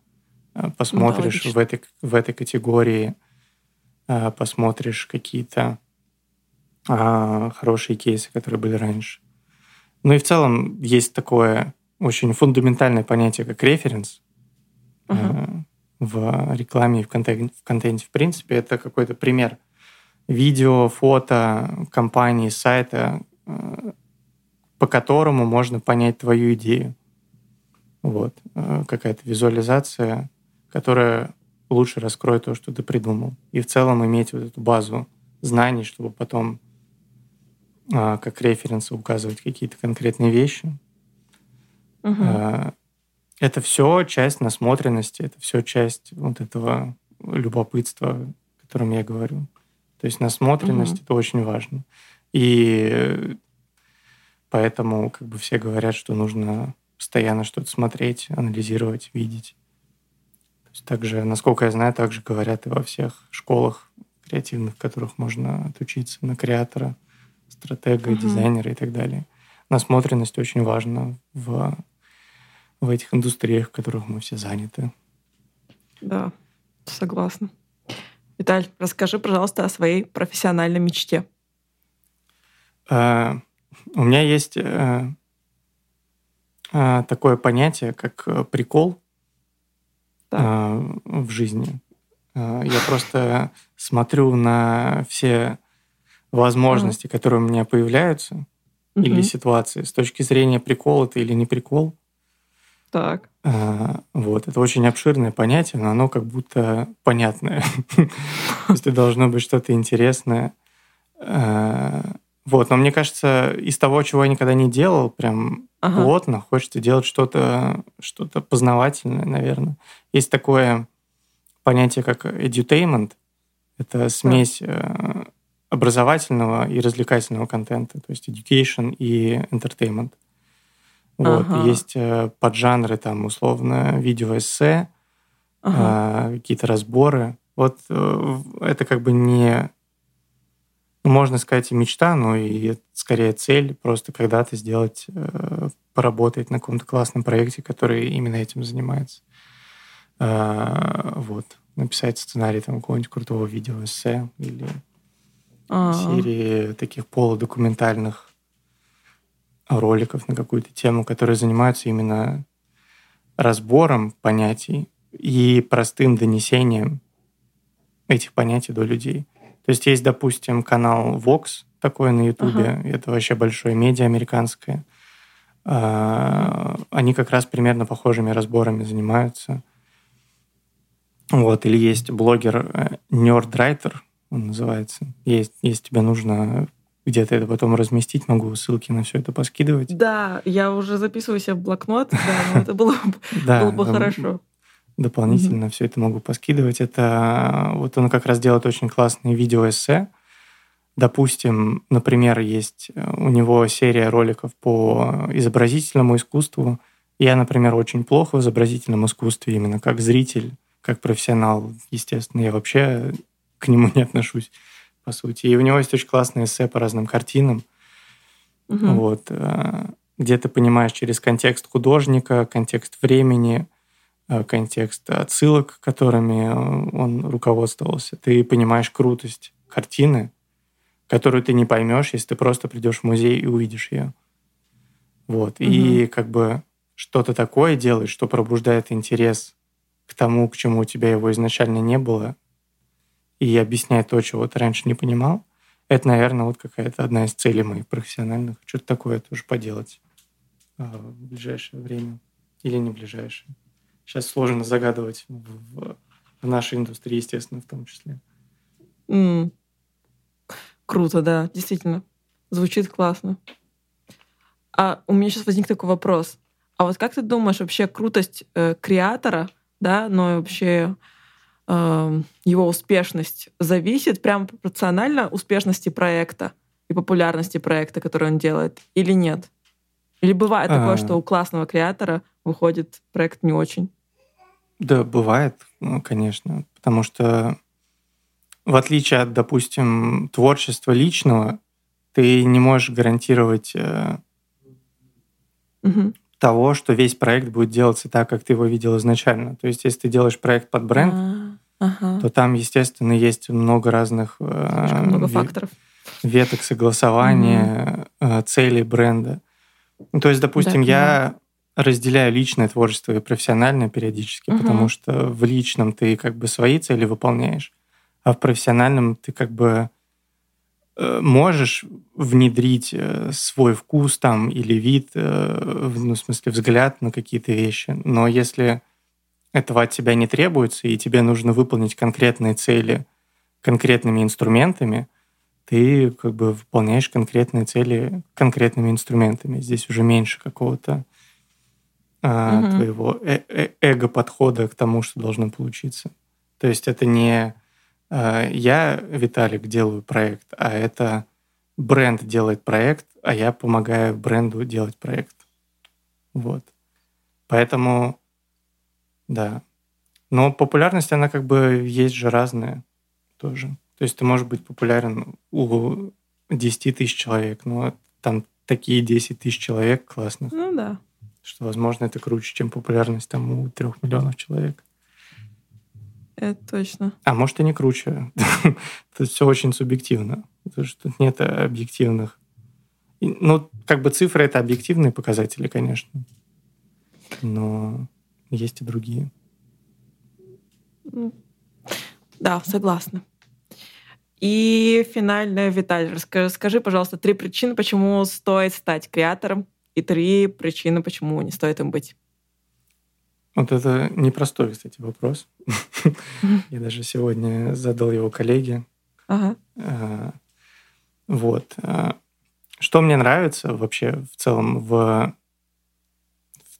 Э, посмотришь да, в, этой, в этой категории, э, посмотришь какие-то а, хорошие кейсы, которые были раньше. Ну и в целом есть такое очень фундаментальное понятие, как референс uh в рекламе и в контенте, в контенте. В принципе, это какой-то пример – видео, фото компании, сайта, по которому можно понять твою идею. Вот. Э, какая-то визуализация, которая лучше раскроет то, что ты придумал. И в целом иметь вот эту базу знаний, чтобы потом э, как референсы указывать какие-то конкретные вещи. Угу. Это все часть насмотренности, это все часть вот этого любопытства, о котором я говорю. То есть насмотренность угу. это очень важно. И поэтому как бы все говорят, что нужно постоянно что-то смотреть, анализировать, видеть. То есть также, насколько я знаю, также говорят и во всех школах креативных, в которых можно отучиться на креатора, стратега, угу. дизайнера и так далее. Насмотренность очень важна в, в этих индустриях, в которых мы все заняты. Да, согласна. Виталь, расскажи, пожалуйста, о своей профессиональной мечте. Uh, у меня есть uh, uh, такое понятие, как прикол в жизни. Я просто смотрю на все возможности, которые у меня появляются, или ситуации с точки зрения прикола это или не прикол. Так. А, вот, это очень обширное понятие, но оно как будто понятное. То есть должно быть что-то интересное. Вот, но мне кажется, из того, чего я никогда не делал, прям ага. плотно, хочется делать что-то что познавательное, наверное. Есть такое понятие, как edutainment. Это смесь да. образовательного и развлекательного контента, то есть education и entertainment. Вот. Ага. Есть э, поджанры, там, условно, видеоэссе, ага. э, какие-то разборы. Вот э, это как бы не, можно сказать, и мечта, но и скорее цель просто когда-то сделать, э, поработать на каком-то классном проекте, который именно этим занимается. Э, вот. Написать сценарий там какого-нибудь крутого видеоэссе или А-а-а. серии таких полудокументальных роликов на какую-то тему, которые занимаются именно разбором понятий и простым донесением этих понятий до людей. То есть есть, допустим, канал Vox такой на Ютубе, ага. это вообще большое медиа американское. А, они как раз примерно похожими разборами занимаются. Вот, или есть блогер Nerdwriter, э, он называется. Есть, если тебе нужно где-то это потом разместить, могу ссылки на все это поскидывать. Да, я уже записываю себе в блокнот, да, это было, было бы хорошо. Дополнительно все это могу поскидывать. Это вот он как раз делает очень классные видео-эссе. Допустим, например, есть э, у него серия роликов по изобразительному искусству. Я, например, очень плохо в изобразительном искусстве, именно как зритель, как профессионал. Естественно, я вообще к нему не отношусь по сути. И у него есть очень классные эссе по разным картинам. Угу. Вот, э, где ты понимаешь через контекст художника, контекст времени, э, контекст отсылок, которыми он руководствовался. Ты понимаешь крутость картины, которую ты не поймешь, если ты просто придешь в музей и увидишь ее. Вот. Угу. И как бы что-то такое делать, что пробуждает интерес к тому, к чему у тебя его изначально не было, и объяснять то, чего ты раньше не понимал, это, наверное, вот какая-то одна из целей моих профессиональных. Что-то такое тоже поделать а, в ближайшее время или не ближайшее. Сейчас сложно загадывать в, в нашей индустрии, естественно, в том числе. Mm. Круто, да, действительно. Звучит классно. А у меня сейчас возник такой вопрос. А вот как ты думаешь, вообще крутость э, креатора, да, но вообще э, его успешность зависит прямо пропорционально успешности проекта и популярности проекта, который он делает, или нет? Или бывает такое, что у классного креатора выходит проект не очень? Да, бывает, ну, конечно. Потому что в отличие от, допустим, творчества личного, ты не можешь гарантировать э, угу. того, что весь проект будет делаться так, как ты его видел изначально. То есть, если ты делаешь проект под бренд, а, ага. то там, естественно, есть много разных э, много факторов. веток согласования, угу. целей бренда. Ну, то есть, допустим, да, я разделяю личное творчество и профессиональное периодически, угу. потому что в личном ты как бы свои цели выполняешь, а в профессиональном ты как бы э, можешь внедрить э, свой вкус там или вид, ну, в смысле взгляд на какие-то вещи. Но если этого от тебя не требуется, и тебе нужно выполнить конкретные цели конкретными инструментами, ты как бы выполняешь конкретные цели конкретными инструментами. Здесь уже меньше какого-то угу. твоего э -э эго-подхода к тому, что должно получиться. То есть это не а, я, Виталик, делаю проект, а это бренд делает проект, а я помогаю бренду делать проект. Вот. Поэтому, да. Но популярность, она как бы есть же разная тоже. То есть ты можешь быть популярен у 10 тысяч человек, но там такие 10 тысяч человек классных. Ну да. Что, возможно, это круче, чем популярность там у трех миллионов человек. Это точно. А может и не круче. Тут все очень субъективно. Потому что тут нет объективных. Ну, как бы цифры — это объективные показатели, конечно. Но есть и другие. Да, согласна. И финальная, Виталий, расскажи, скажи, пожалуйста, три причины, почему стоит стать креатором, и три причины, почему не стоит им быть. Вот это непростой, кстати, вопрос. Я даже сегодня задал его коллеге. А, вот. А, что мне нравится вообще в целом в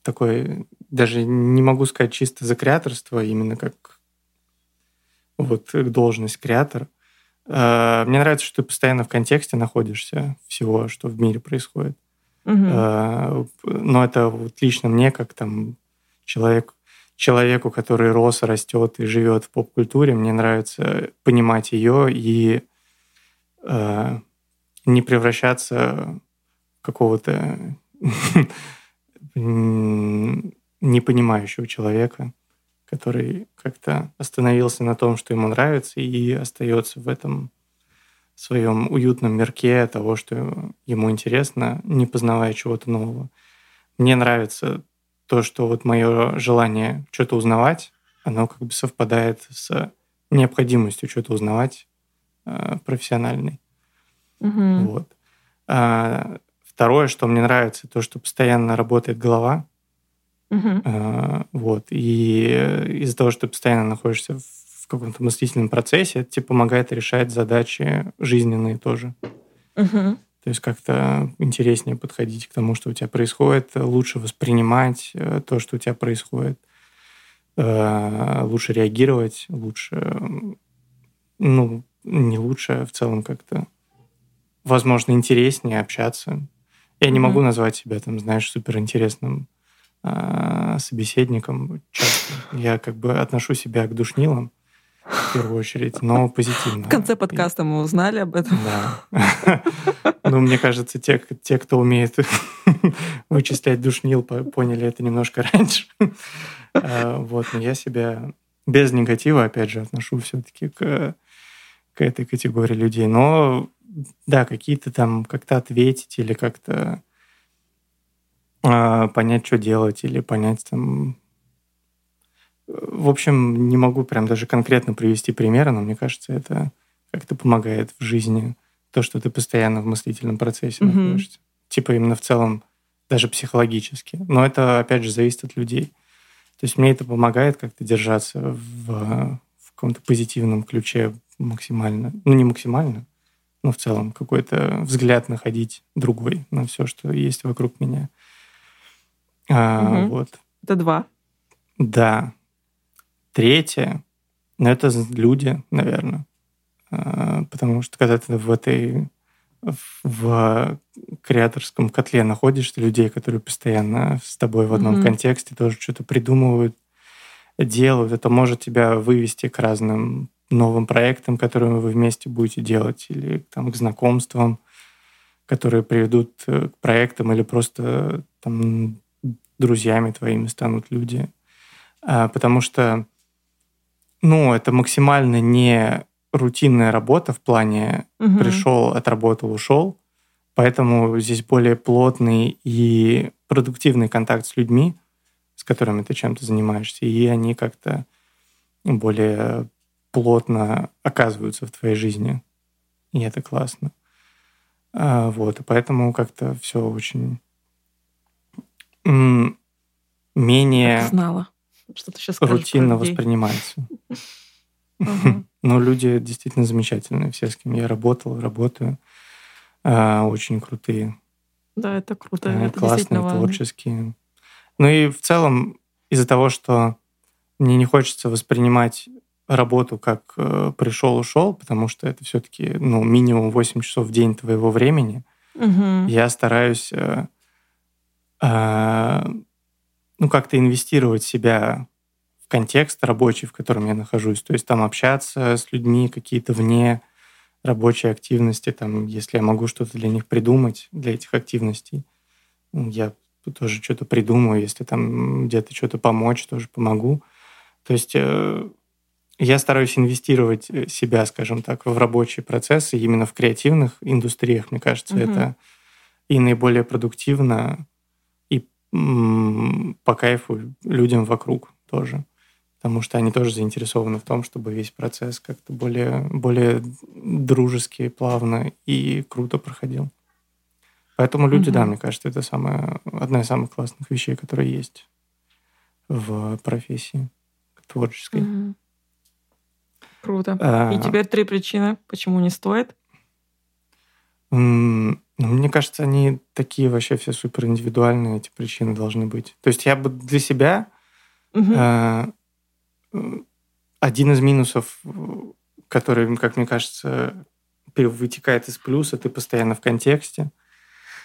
такой, даже не могу сказать чисто за креаторство, именно как вот должность креатор – мне нравится, что ты постоянно в контексте находишься всего, что в мире происходит. Угу. Но это вот лично мне, как там человек, человеку, который рос, растет и живет в поп-культуре, мне нравится понимать ее и э, не превращаться в какого-то непонимающего человека который как-то остановился на том, что ему нравится, и остается в этом своем уютном мирке того, что ему интересно, не познавая чего-то нового. Мне нравится то, что вот мое желание что-то узнавать, оно как бы совпадает с необходимостью что-то узнавать э, профессиональной. Угу. Вот. А, второе, что мне нравится, то, что постоянно работает голова. Uh-huh. Вот. И из-за того, что ты постоянно находишься в каком-то мыслительном процессе, это тебе помогает решать задачи жизненные тоже. Uh-huh. То есть как-то интереснее подходить к тому, что у тебя происходит, лучше воспринимать э, то, что у тебя происходит, э, лучше реагировать, лучше, ну, не лучше, а в целом как-то, возможно, интереснее общаться. Я не могу назвать себя, там, знаешь, суперинтересным а, собеседником часто. Я как бы отношу себя к душнилам в первую очередь, но позитивно. В конце подкаста мы узнали об этом. Да. Ну, мне кажется, те, те кто умеет вычислять душнил, поняли это немножко раньше. А, вот, но я себя без негатива, опять же, отношу все-таки к, к этой категории людей. Но да, какие-то там как-то ответить или как-то а, понять, что делать, или понять там... В общем, не могу прям даже конкретно привести примеры, но мне кажется, это как-то помогает в жизни то, что ты постоянно в мыслительном процессе mm-hmm. находишься. Типа именно в целом, даже психологически. Но это, опять же, зависит от людей. То есть мне это помогает как-то держаться в, в каком-то позитивном ключе максимально. Ну, не максимально, но в целом какой-то взгляд находить другой на все, что есть вокруг меня. А, угу. Вот. Это два. Да. Третье, ну, это люди, наверное. А, потому что когда ты в этой в креаторском котле находишься людей, которые постоянно с тобой в одном mm-hmm. контексте тоже что-то придумывают, делают. Это может тебя вывести к разным новым проектам, которые вы вместе будете делать, или там, к знакомствам, которые приведут э, к проектам, или просто там, друзьями твоими станут люди. А, потому что ну, это максимально не рутинная работа в плане угу. пришел, отработал, ушел. Поэтому здесь более плотный и продуктивный контакт с людьми, с которыми ты чем-то занимаешься, и они как-то более плотно оказываются в твоей жизни. И это классно. А, вот, и поэтому как-то все очень менее знала, что ты сейчас рутинно воспринимается. Но люди действительно замечательные, все, с кем я работал, работаю, а, очень крутые. Да, это круто. Это классные, творческие. Ну и в целом из-за того, что мне не хочется воспринимать работу как э, пришел, ушел, потому что это все-таки ну, минимум 8 часов в день твоего времени. Угу. Я стараюсь э, э, ну, как-то инвестировать себя в контекст рабочий, в котором я нахожусь. То есть там общаться с людьми какие-то вне рабочей активности, там, если я могу что-то для них придумать, для этих активностей, я тоже что-то придумаю, если там где-то что-то помочь, тоже помогу. То есть э, я стараюсь инвестировать э, себя, скажем так, в рабочие процессы именно в креативных индустриях. Мне кажется, угу. это и наиболее продуктивно, по кайфу людям вокруг тоже. Потому что они тоже заинтересованы в том, чтобы весь процесс как-то более, более дружески, плавно и круто проходил. Поэтому люди, угу. да, мне кажется, это самая, одна из самых классных вещей, которые есть в профессии творческой. Угу. Круто. А, и теперь три причины, почему не стоит. Ну, мне кажется, они такие вообще все супер индивидуальные, эти причины должны быть. То есть я бы для себя угу. э, один из минусов, который, как мне кажется, вытекает из плюса, ты постоянно в контексте.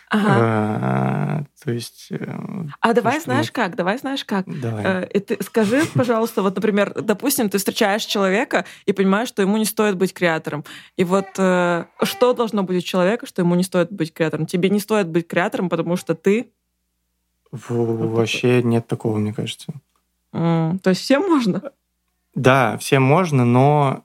Ага. А, то есть... Э, а давай знаешь как? Давай знаешь как? Давай. Э, ты скажи, пожалуйста, вот, например, допустим, ты встречаешь человека и понимаешь, что ему не стоит быть креатором. И вот э, что должно быть у человека, что ему не стоит быть креатором? Тебе не стоит быть креатором, потому что ты... Вообще нет такого, мне кажется. Mm, то есть всем можно? Да, всем можно, но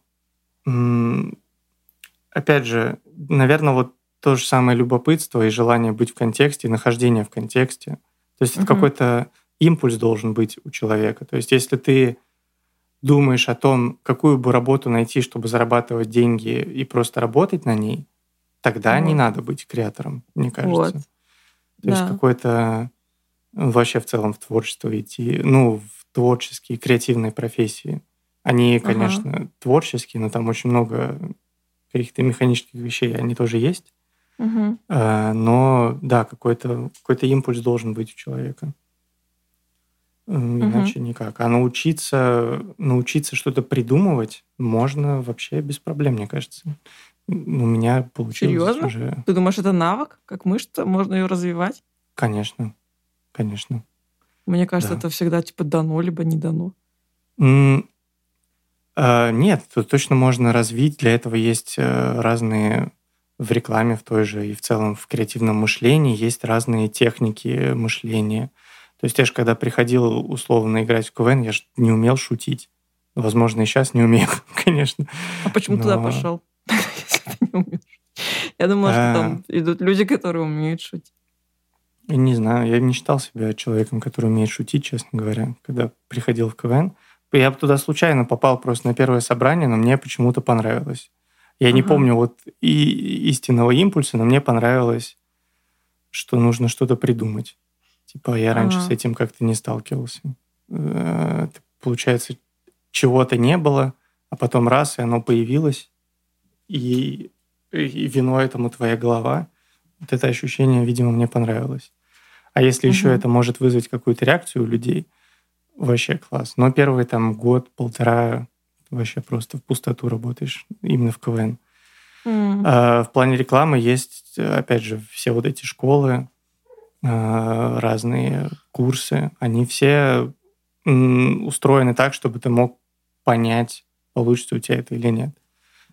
опять же, наверное, вот то же самое любопытство и желание быть в контексте, и нахождение в контексте. То есть угу. это какой-то импульс должен быть у человека. То есть если ты думаешь о том, какую бы работу найти, чтобы зарабатывать деньги и просто работать на ней, тогда вот. не надо быть креатором, мне кажется. Вот. То да. есть какой-то ну, вообще в целом в творчество идти, ну, в творческие, креативные профессии. Они, конечно, ага. творческие, но там очень много каких-то механических вещей, они тоже есть. Угу. Но да, какой-то какой импульс должен быть у человека. Иначе угу. никак. А научиться, научиться что-то придумывать можно вообще без проблем, мне кажется. У меня получилось Серьезно? уже. Ты думаешь, это навык, как мышца, можно ее развивать? Конечно, конечно. Мне кажется, да. это всегда типа дано, либо не дано. Mm, э, нет, тут точно можно развить. Для этого есть э, разные в рекламе в той же и в целом в креативном мышлении есть разные техники мышления. То есть я же когда приходил условно играть в КВН, я же не умел шутить. Возможно, и сейчас не умею, конечно. А почему но... туда пошел? Я думала, что там а. идут люди, которые умеют шутить. Не знаю, я не считал себя человеком, который умеет шутить, честно говоря, когда приходил в КВН. Я туда случайно попал просто на первое собрание, но мне почему-то понравилось. Я ага. не помню вот и истинного импульса, но мне понравилось, что нужно что-то придумать. Типа я раньше ага. с этим как-то не сталкивался. Э, получается, чего-то не было, а потом раз, и оно появилось, и, и вино этому твоя голова. Вот это ощущение, видимо, мне понравилось. А если угу. еще это может вызвать какую-то реакцию у людей, вообще класс. Но первый там год-полтора вообще просто в пустоту работаешь именно в КВН. Mm. А, в плане рекламы есть, опять же, все вот эти школы, а, разные курсы, они все устроены так, чтобы ты мог понять, получится у тебя это или нет.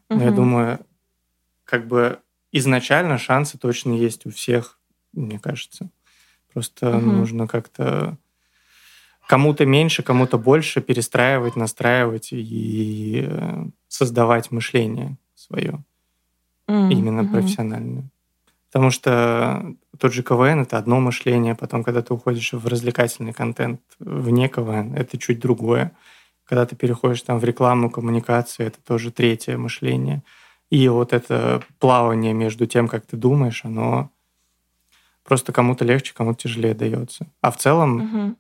Но mm-hmm. я думаю, как бы изначально шансы точно есть у всех, мне кажется. Просто mm-hmm. нужно как-то кому-то меньше, кому-то больше перестраивать, настраивать и создавать мышление свое, mm-hmm. именно профессиональное. Потому что тот же КВН — это одно мышление, потом, когда ты уходишь в развлекательный контент вне КВН, это чуть другое. Когда ты переходишь там в рекламу, коммуникацию, это тоже третье мышление. И вот это плавание между тем, как ты думаешь, оно просто кому-то легче, кому-то тяжелее дается. А в целом, угу.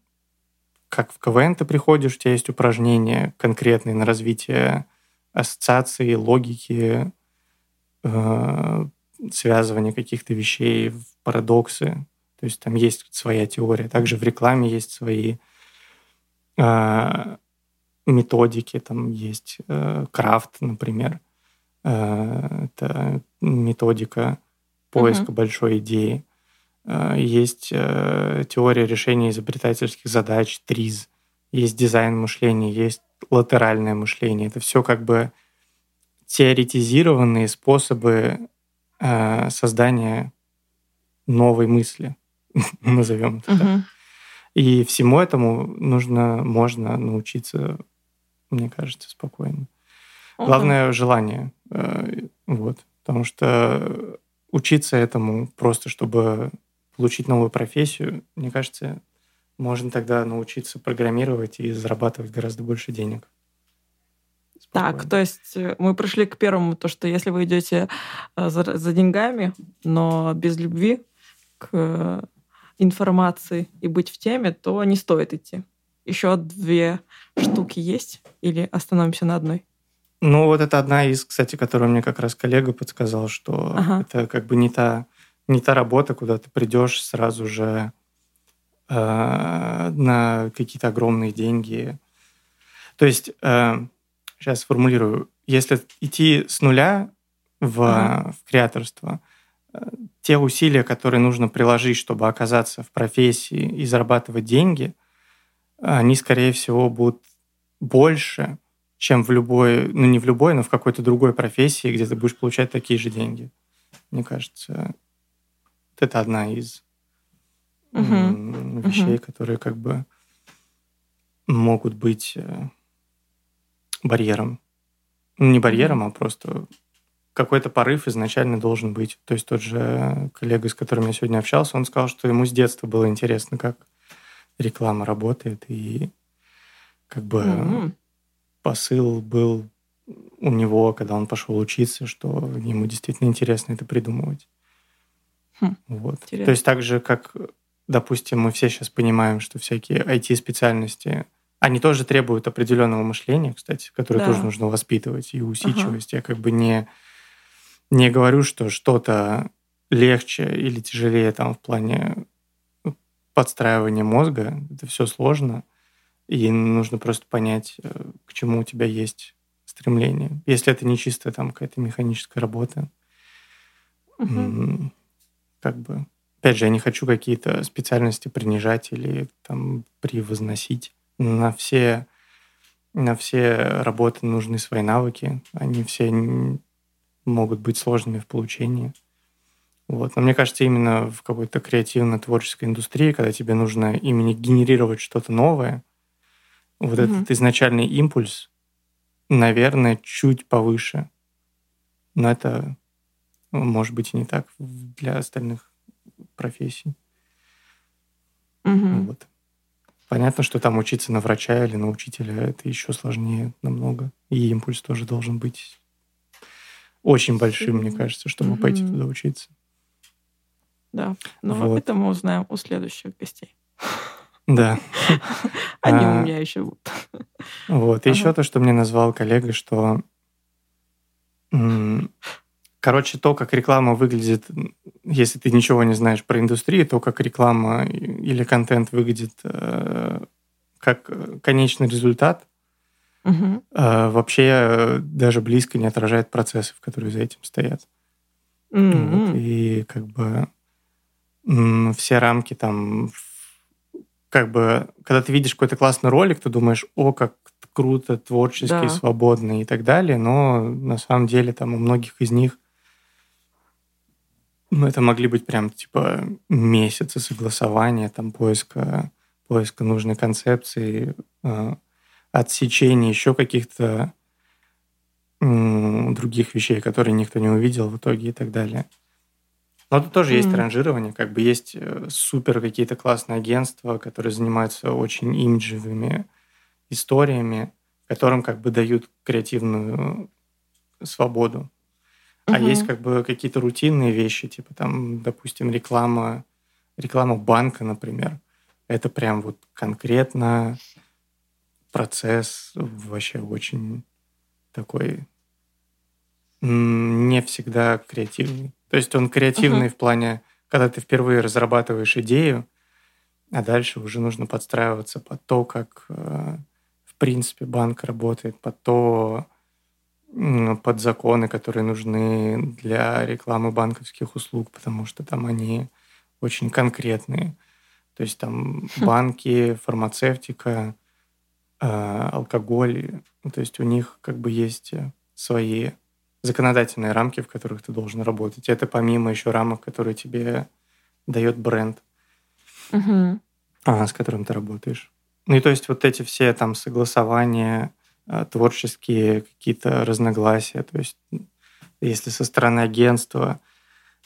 Как в КВН ты приходишь, у тебя есть упражнения конкретные на развитие ассоциации, логики, э, связывания каких-то вещей в парадоксы. То есть там есть своя теория. Также в рекламе есть свои э, методики, там есть э, крафт, например. Э, это методика поиска uh-huh. большой идеи. Э, есть э, теория решения изобретательских задач, ТРИЗ. Есть дизайн мышления, есть латеральное мышление. Это все как бы теоретизированные способы э, создания новой мысли, назовем это так. И всему этому нужно, можно научиться мне кажется, спокойно. Главное желание. Э, вот. Потому что учиться этому просто, чтобы получить новую профессию, мне кажется, можно тогда научиться программировать и зарабатывать гораздо больше денег. Спокойно. Так, то есть э, мы пришли к первому, то, что если вы идете э, за, за деньгами, но без любви к информации и быть в теме, то не стоит идти. Еще две штуки есть? Или остановимся на одной? Ну, вот это одна из, кстати, которую мне как раз коллега подсказал, что ага. это как бы не та, не та работа, куда ты придешь сразу же э, на какие-то огромные деньги. То есть, э, сейчас сформулирую, если идти с нуля в, ага. в креаторство, э, те усилия, которые нужно приложить, чтобы оказаться в профессии и зарабатывать деньги – они, скорее всего, будут больше, чем в любой, ну не в любой, но в какой-то другой профессии, где ты будешь получать такие же деньги. Мне кажется, это одна из угу. вещей, угу. которые как бы могут быть э, барьером. Ну, не барьером, а просто какой-то порыв изначально должен быть. То есть тот же коллега, с которым я сегодня общался, он сказал, что ему с детства было интересно, как реклама работает, и как бы mm-hmm. посыл был у него, когда он пошел учиться, что ему действительно интересно это придумывать. Хм, вот. Интересно. То есть так же, как, допустим, мы все сейчас понимаем, что всякие IT-специальности, они тоже требуют определенного мышления, кстати, которое да. тоже нужно воспитывать и усидчивость. Ага. Я как бы не, не говорю, что что-то легче или тяжелее там в плане подстраивание мозга. Это все сложно. И нужно просто понять, э, к чему у тебя есть стремление. Если это не чисто там какая-то механическая работа, угу. Как бы... Опять же, я не хочу какие-то специальности принижать или там превозносить. На все, на все работы нужны свои навыки. Они все могут быть сложными в получении. Вот. Но мне кажется, именно в какой-то креативно-творческой индустрии, когда тебе нужно именно генерировать что-то новое, вот mm-hmm. этот изначальный импульс, наверное, чуть повыше. Но это может быть и не так для остальных профессий. Mm-hmm. Вот. Понятно, что там учиться на врача или на учителя это еще сложнее намного. И импульс тоже должен быть очень большим, mm-hmm. мне кажется, чтобы mm-hmm. пойти туда учиться. Да, но вот. это мы узнаем у следующих гостей. Да. Они у а, меня еще будут. Вот. Еще то, что мне назвал коллега, что Короче, то, как реклама выглядит, если ты ничего не знаешь про индустрию, то, как реклама или контент выглядит э, как конечный результат, угу. э, вообще даже близко не отражает процессов, которые за этим стоят. Mm-hmm. Вот, и как бы все рамки там, как бы, когда ты видишь какой-то классный ролик, ты думаешь, о, как круто, творческий, да. свободный и так далее, но на самом деле там у многих из них ну, это могли быть прям типа месяцы согласования, там поиска, поиска нужной концепции, э, отсечения еще каких-то других вещей, которые никто не увидел в итоге и так далее. Но тут тоже mm-hmm. есть ранжирование, как бы есть э, супер какие-то классные агентства, которые занимаются очень имиджевыми историями, которым как бы дают креативную свободу. А есть как бы какие-то рутинные вещи, типа там, допустим, реклама, реклама банка, например. Это прям вот конкретно процесс вообще очень такой не всегда креативный. То есть он креативный uh-huh. в плане, когда ты впервые разрабатываешь идею, а дальше уже нужно подстраиваться под то, как э, в принципе банк работает, под то, под законы, которые нужны для рекламы банковских услуг, потому что там они очень конкретные. То есть там хм. банки, фармацевтика, э, алкоголь, то есть у них как бы есть свои законодательные рамки, в которых ты должен работать. Это помимо еще рамок, которые тебе дает бренд, угу. с которым ты работаешь. Ну и то есть вот эти все там согласования, творческие какие-то разногласия, то есть если со стороны агентства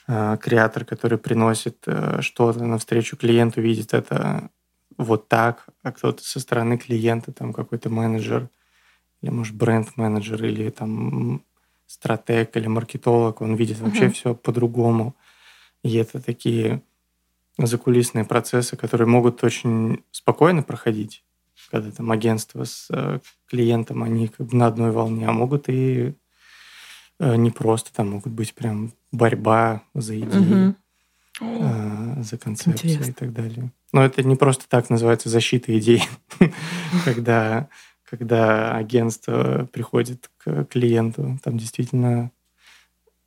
а, креатор, который приносит а, что-то навстречу клиенту, видит это вот так, а кто-то со стороны клиента, там какой-то менеджер, или, может, бренд-менеджер, или там стратег или маркетолог, он видит вообще uh-huh. все по-другому. И это такие закулисные процессы, которые могут очень спокойно проходить, когда там агентство с э, клиентом, они как бы на одной волне, а могут и э, не просто, там могут быть прям борьба за идеи, uh-huh. за концепцию и так далее. Но это не просто так называется защита идей, когда когда агентство приходит к клиенту, там действительно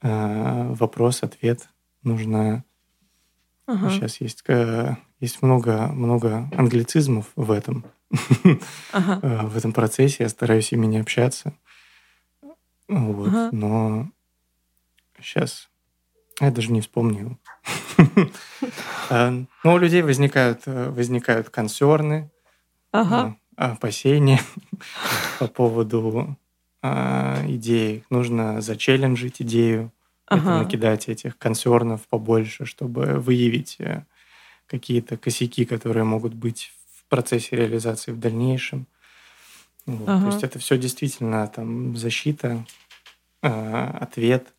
э, вопрос, ответ нужно. Ага. Сейчас есть э, есть много много англицизмов в этом ага. Э, в этом процессе. Я стараюсь ими не общаться, вот, ага. но сейчас я даже не вспомнил. Но у людей возникают возникают консерны. Ага опасения по поводу идеи. Нужно зачелленджить идею, ага. накидать этих консернов побольше, чтобы выявить э, какие-то косяки, которые могут быть в процессе реализации в дальнейшем. Вот. Ага. То есть это все действительно там защита, э, ответ.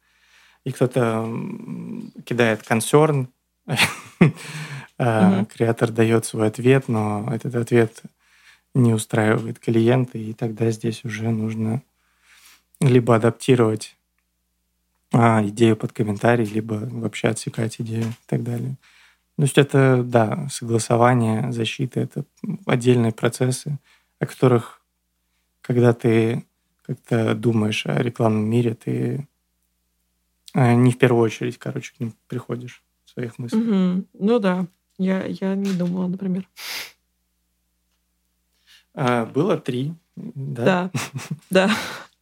И кто-то кидает консерн, а креатор дает свой ответ, но этот ответ не устраивает клиента, и тогда здесь уже нужно либо адаптировать а, идею под комментарий, либо вообще отсекать идею и так далее. То есть это, да, согласование, защита, это отдельные процессы, о которых, когда ты как-то думаешь о рекламном мире, ты а, не в первую очередь, короче, к ним приходишь в своих мыслях. Угу. Ну да, я, я не думала, например. А, было три, да? Да, да.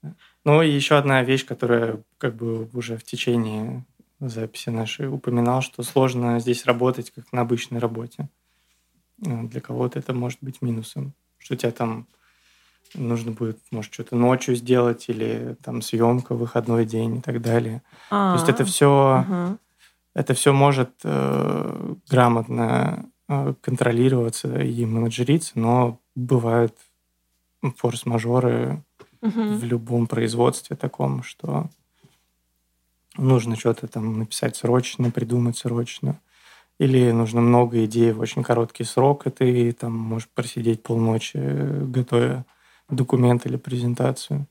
Ну и еще одна вещь, которая как бы уже в течение записи нашей упоминал, что сложно здесь работать, как на обычной работе. Ну, для кого-то это может быть минусом, что у тебя там нужно будет, может, что-то ночью сделать или там съемка, выходной день и так далее. А-а-а. То есть это все, угу. это все может э, грамотно э, контролироваться и менеджериться, но бывают форс-мажоры угу. в любом производстве таком, что нужно что-то там написать срочно, придумать срочно. Или нужно много идей в очень короткий срок, и ты там можешь просидеть полночи, готовя документ или презентацию.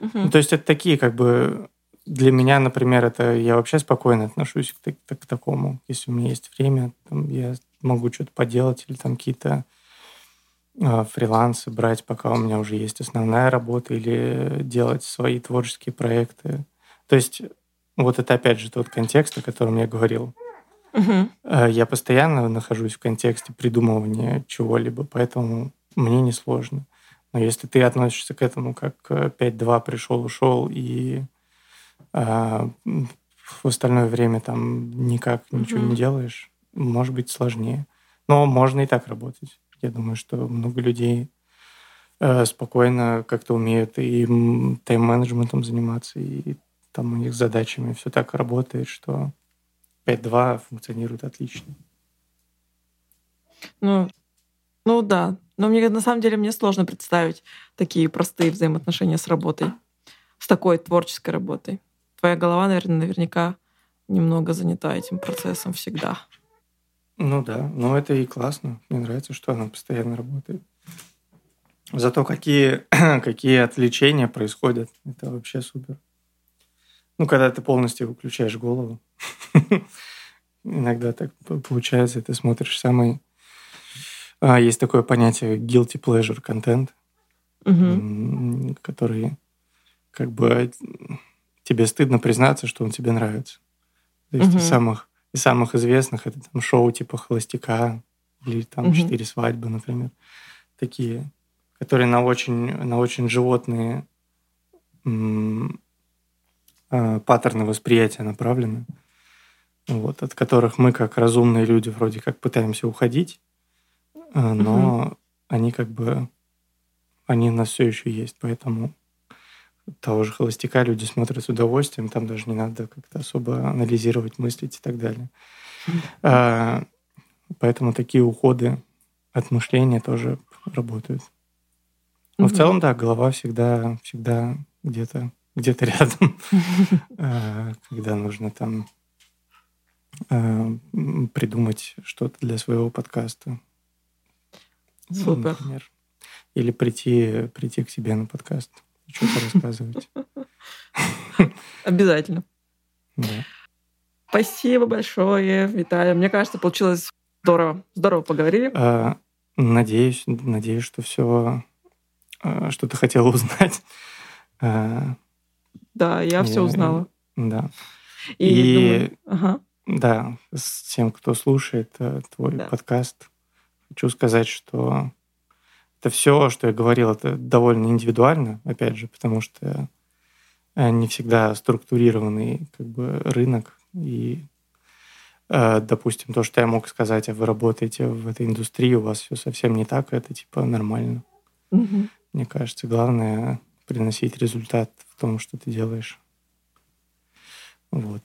Угу. Ну, то есть это такие как бы для меня, например, это я вообще спокойно отношусь к, к, к такому. Если у меня есть время, там, я могу что-то поделать или там какие-то э, фрилансы брать, пока у меня уже есть основная работа, или делать свои творческие проекты. То есть вот это опять же тот контекст, о котором я говорил. Угу. Я постоянно нахожусь в контексте придумывания чего-либо, поэтому мне не сложно. Но если ты относишься к этому как 5-2 пришел, ушел и а, в остальное время там никак ничего mm-hmm. не делаешь, может быть сложнее. Но можно и так работать. Я думаю, что много людей э, спокойно как-то умеют и тайм-менеджментом заниматься, и там у них задачами все так работает, что 5.2 функционирует отлично. Ну, ну да. Но мне на самом деле мне сложно представить такие простые взаимоотношения с работой, с такой творческой работой. Твоя голова, наверное, наверняка немного занята этим процессом всегда. Ну да, но это и классно. Мне нравится, что она постоянно работает. Зато какие, какие отвлечения происходят, это вообще супер. Ну, когда ты полностью выключаешь голову. Иногда так получается, ты смотришь самый... А, есть такое понятие guilty pleasure content, угу. который как бы тебе стыдно признаться, что он тебе нравится. То есть из, самых, из самых известных это там шоу типа «Холостяка» или там «Четыре свадьбы», например. Такие, которые на очень, на очень животные м- паттерны восприятия направлены вот, от которых мы, как разумные люди, вроде как пытаемся уходить, э, но угу. они как бы, они у нас все еще есть, поэтому того же холостяка люди смотрят с удовольствием, там даже не надо как-то особо анализировать, мыслить и так далее. А, поэтому такие уходы от мышления тоже работают. Но в целом, да, голова всегда, всегда где-то где-то рядом, а, когда нужно там Э, придумать что-то для своего подкаста. Супер. Например. Или прийти, прийти к тебе на подкаст, что-то рассказывать. Обязательно. Да. Спасибо большое, Виталий. Мне кажется, получилось здорово. Здорово поговорили. А, надеюсь, надеюсь, что все, а, что ты хотела узнать. Да, я все узнала. Да. И, и... Думаю, ага. Да, с тем, кто слушает э, твой да. подкаст, хочу сказать, что это все, что я говорил, это довольно индивидуально, опять же, потому что не всегда структурированный как бы рынок и э, допустим, то, что я мог сказать, а вы работаете в этой индустрии, у вас все совсем не так, это типа нормально. Угу. Мне кажется, главное приносить результат том, что ты делаешь. Вот.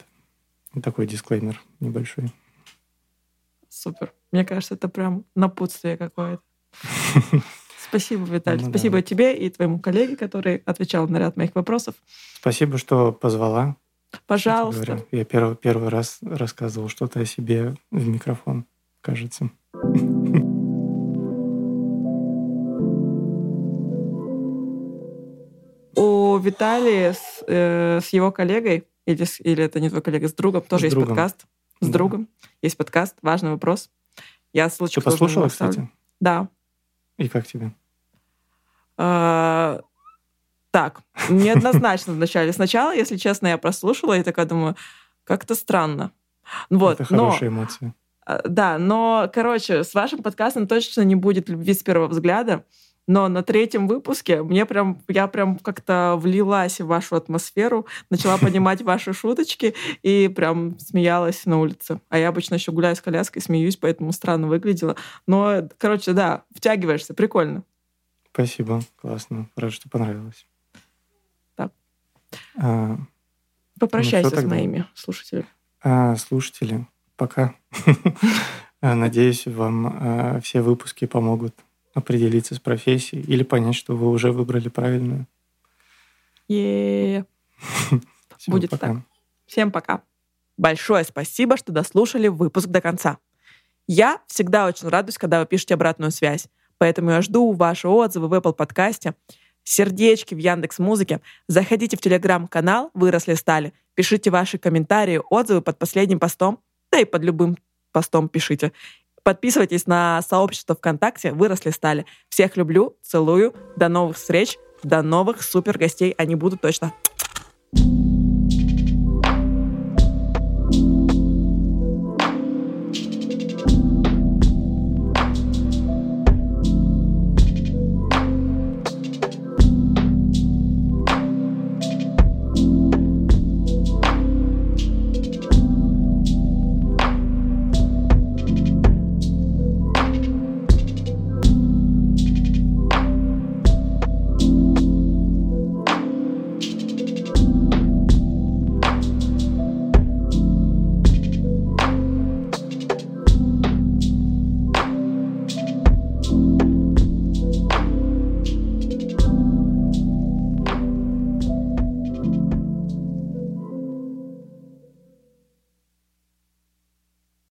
Такой дисклеймер небольшой. Супер. Мне кажется, это прям напутствие какое-то. Спасибо, Виталий. Ну, Спасибо да. тебе и твоему коллеге, который отвечал на ряд моих вопросов. Спасибо, что позвала. Пожалуйста. Я первый, первый раз рассказывал что-то о себе в микрофон, кажется. У Виталия с, э, с его коллегой или, или это не твой коллега, с другом тоже с есть другом. подкаст. С да. другом есть подкаст. Важный вопрос. Я ссылочку Ты послушала, кстати? Да. И как тебе? А, так, неоднозначно вначале. Сначала, если честно, я прослушала и такая думаю, как-то странно. Вот, Это хорошая но, эмоция. А, да, но, короче, с вашим подкастом точно не будет любви с первого взгляда. Но на третьем выпуске мне прям, я прям как-то влилась в вашу атмосферу, начала понимать ваши шуточки и прям смеялась на улице. А я обычно еще гуляю с коляской, смеюсь, поэтому странно выглядела. Но, короче, да, втягиваешься, прикольно. Спасибо, классно. Рад, что понравилось. Так. А, Попрощайся ну, с моими слушателями. А, слушатели, пока. Надеюсь, вам а, все выпуски помогут определиться с профессией или понять, что вы уже выбрали правильную. Будет так. Всем пока. Большое спасибо, что дослушали выпуск до конца. Я всегда очень радуюсь, когда вы пишете обратную связь, поэтому я жду ваши отзывы в Apple подкасте. сердечки в Яндекс Музыке. Заходите в телеграм-канал «Выросли стали», пишите ваши комментарии, отзывы под последним постом, да и под любым постом пишите. Подписывайтесь на сообщество ВКонтакте «Выросли стали». Всех люблю, целую. До новых встреч, до новых супер гостей. Они будут точно.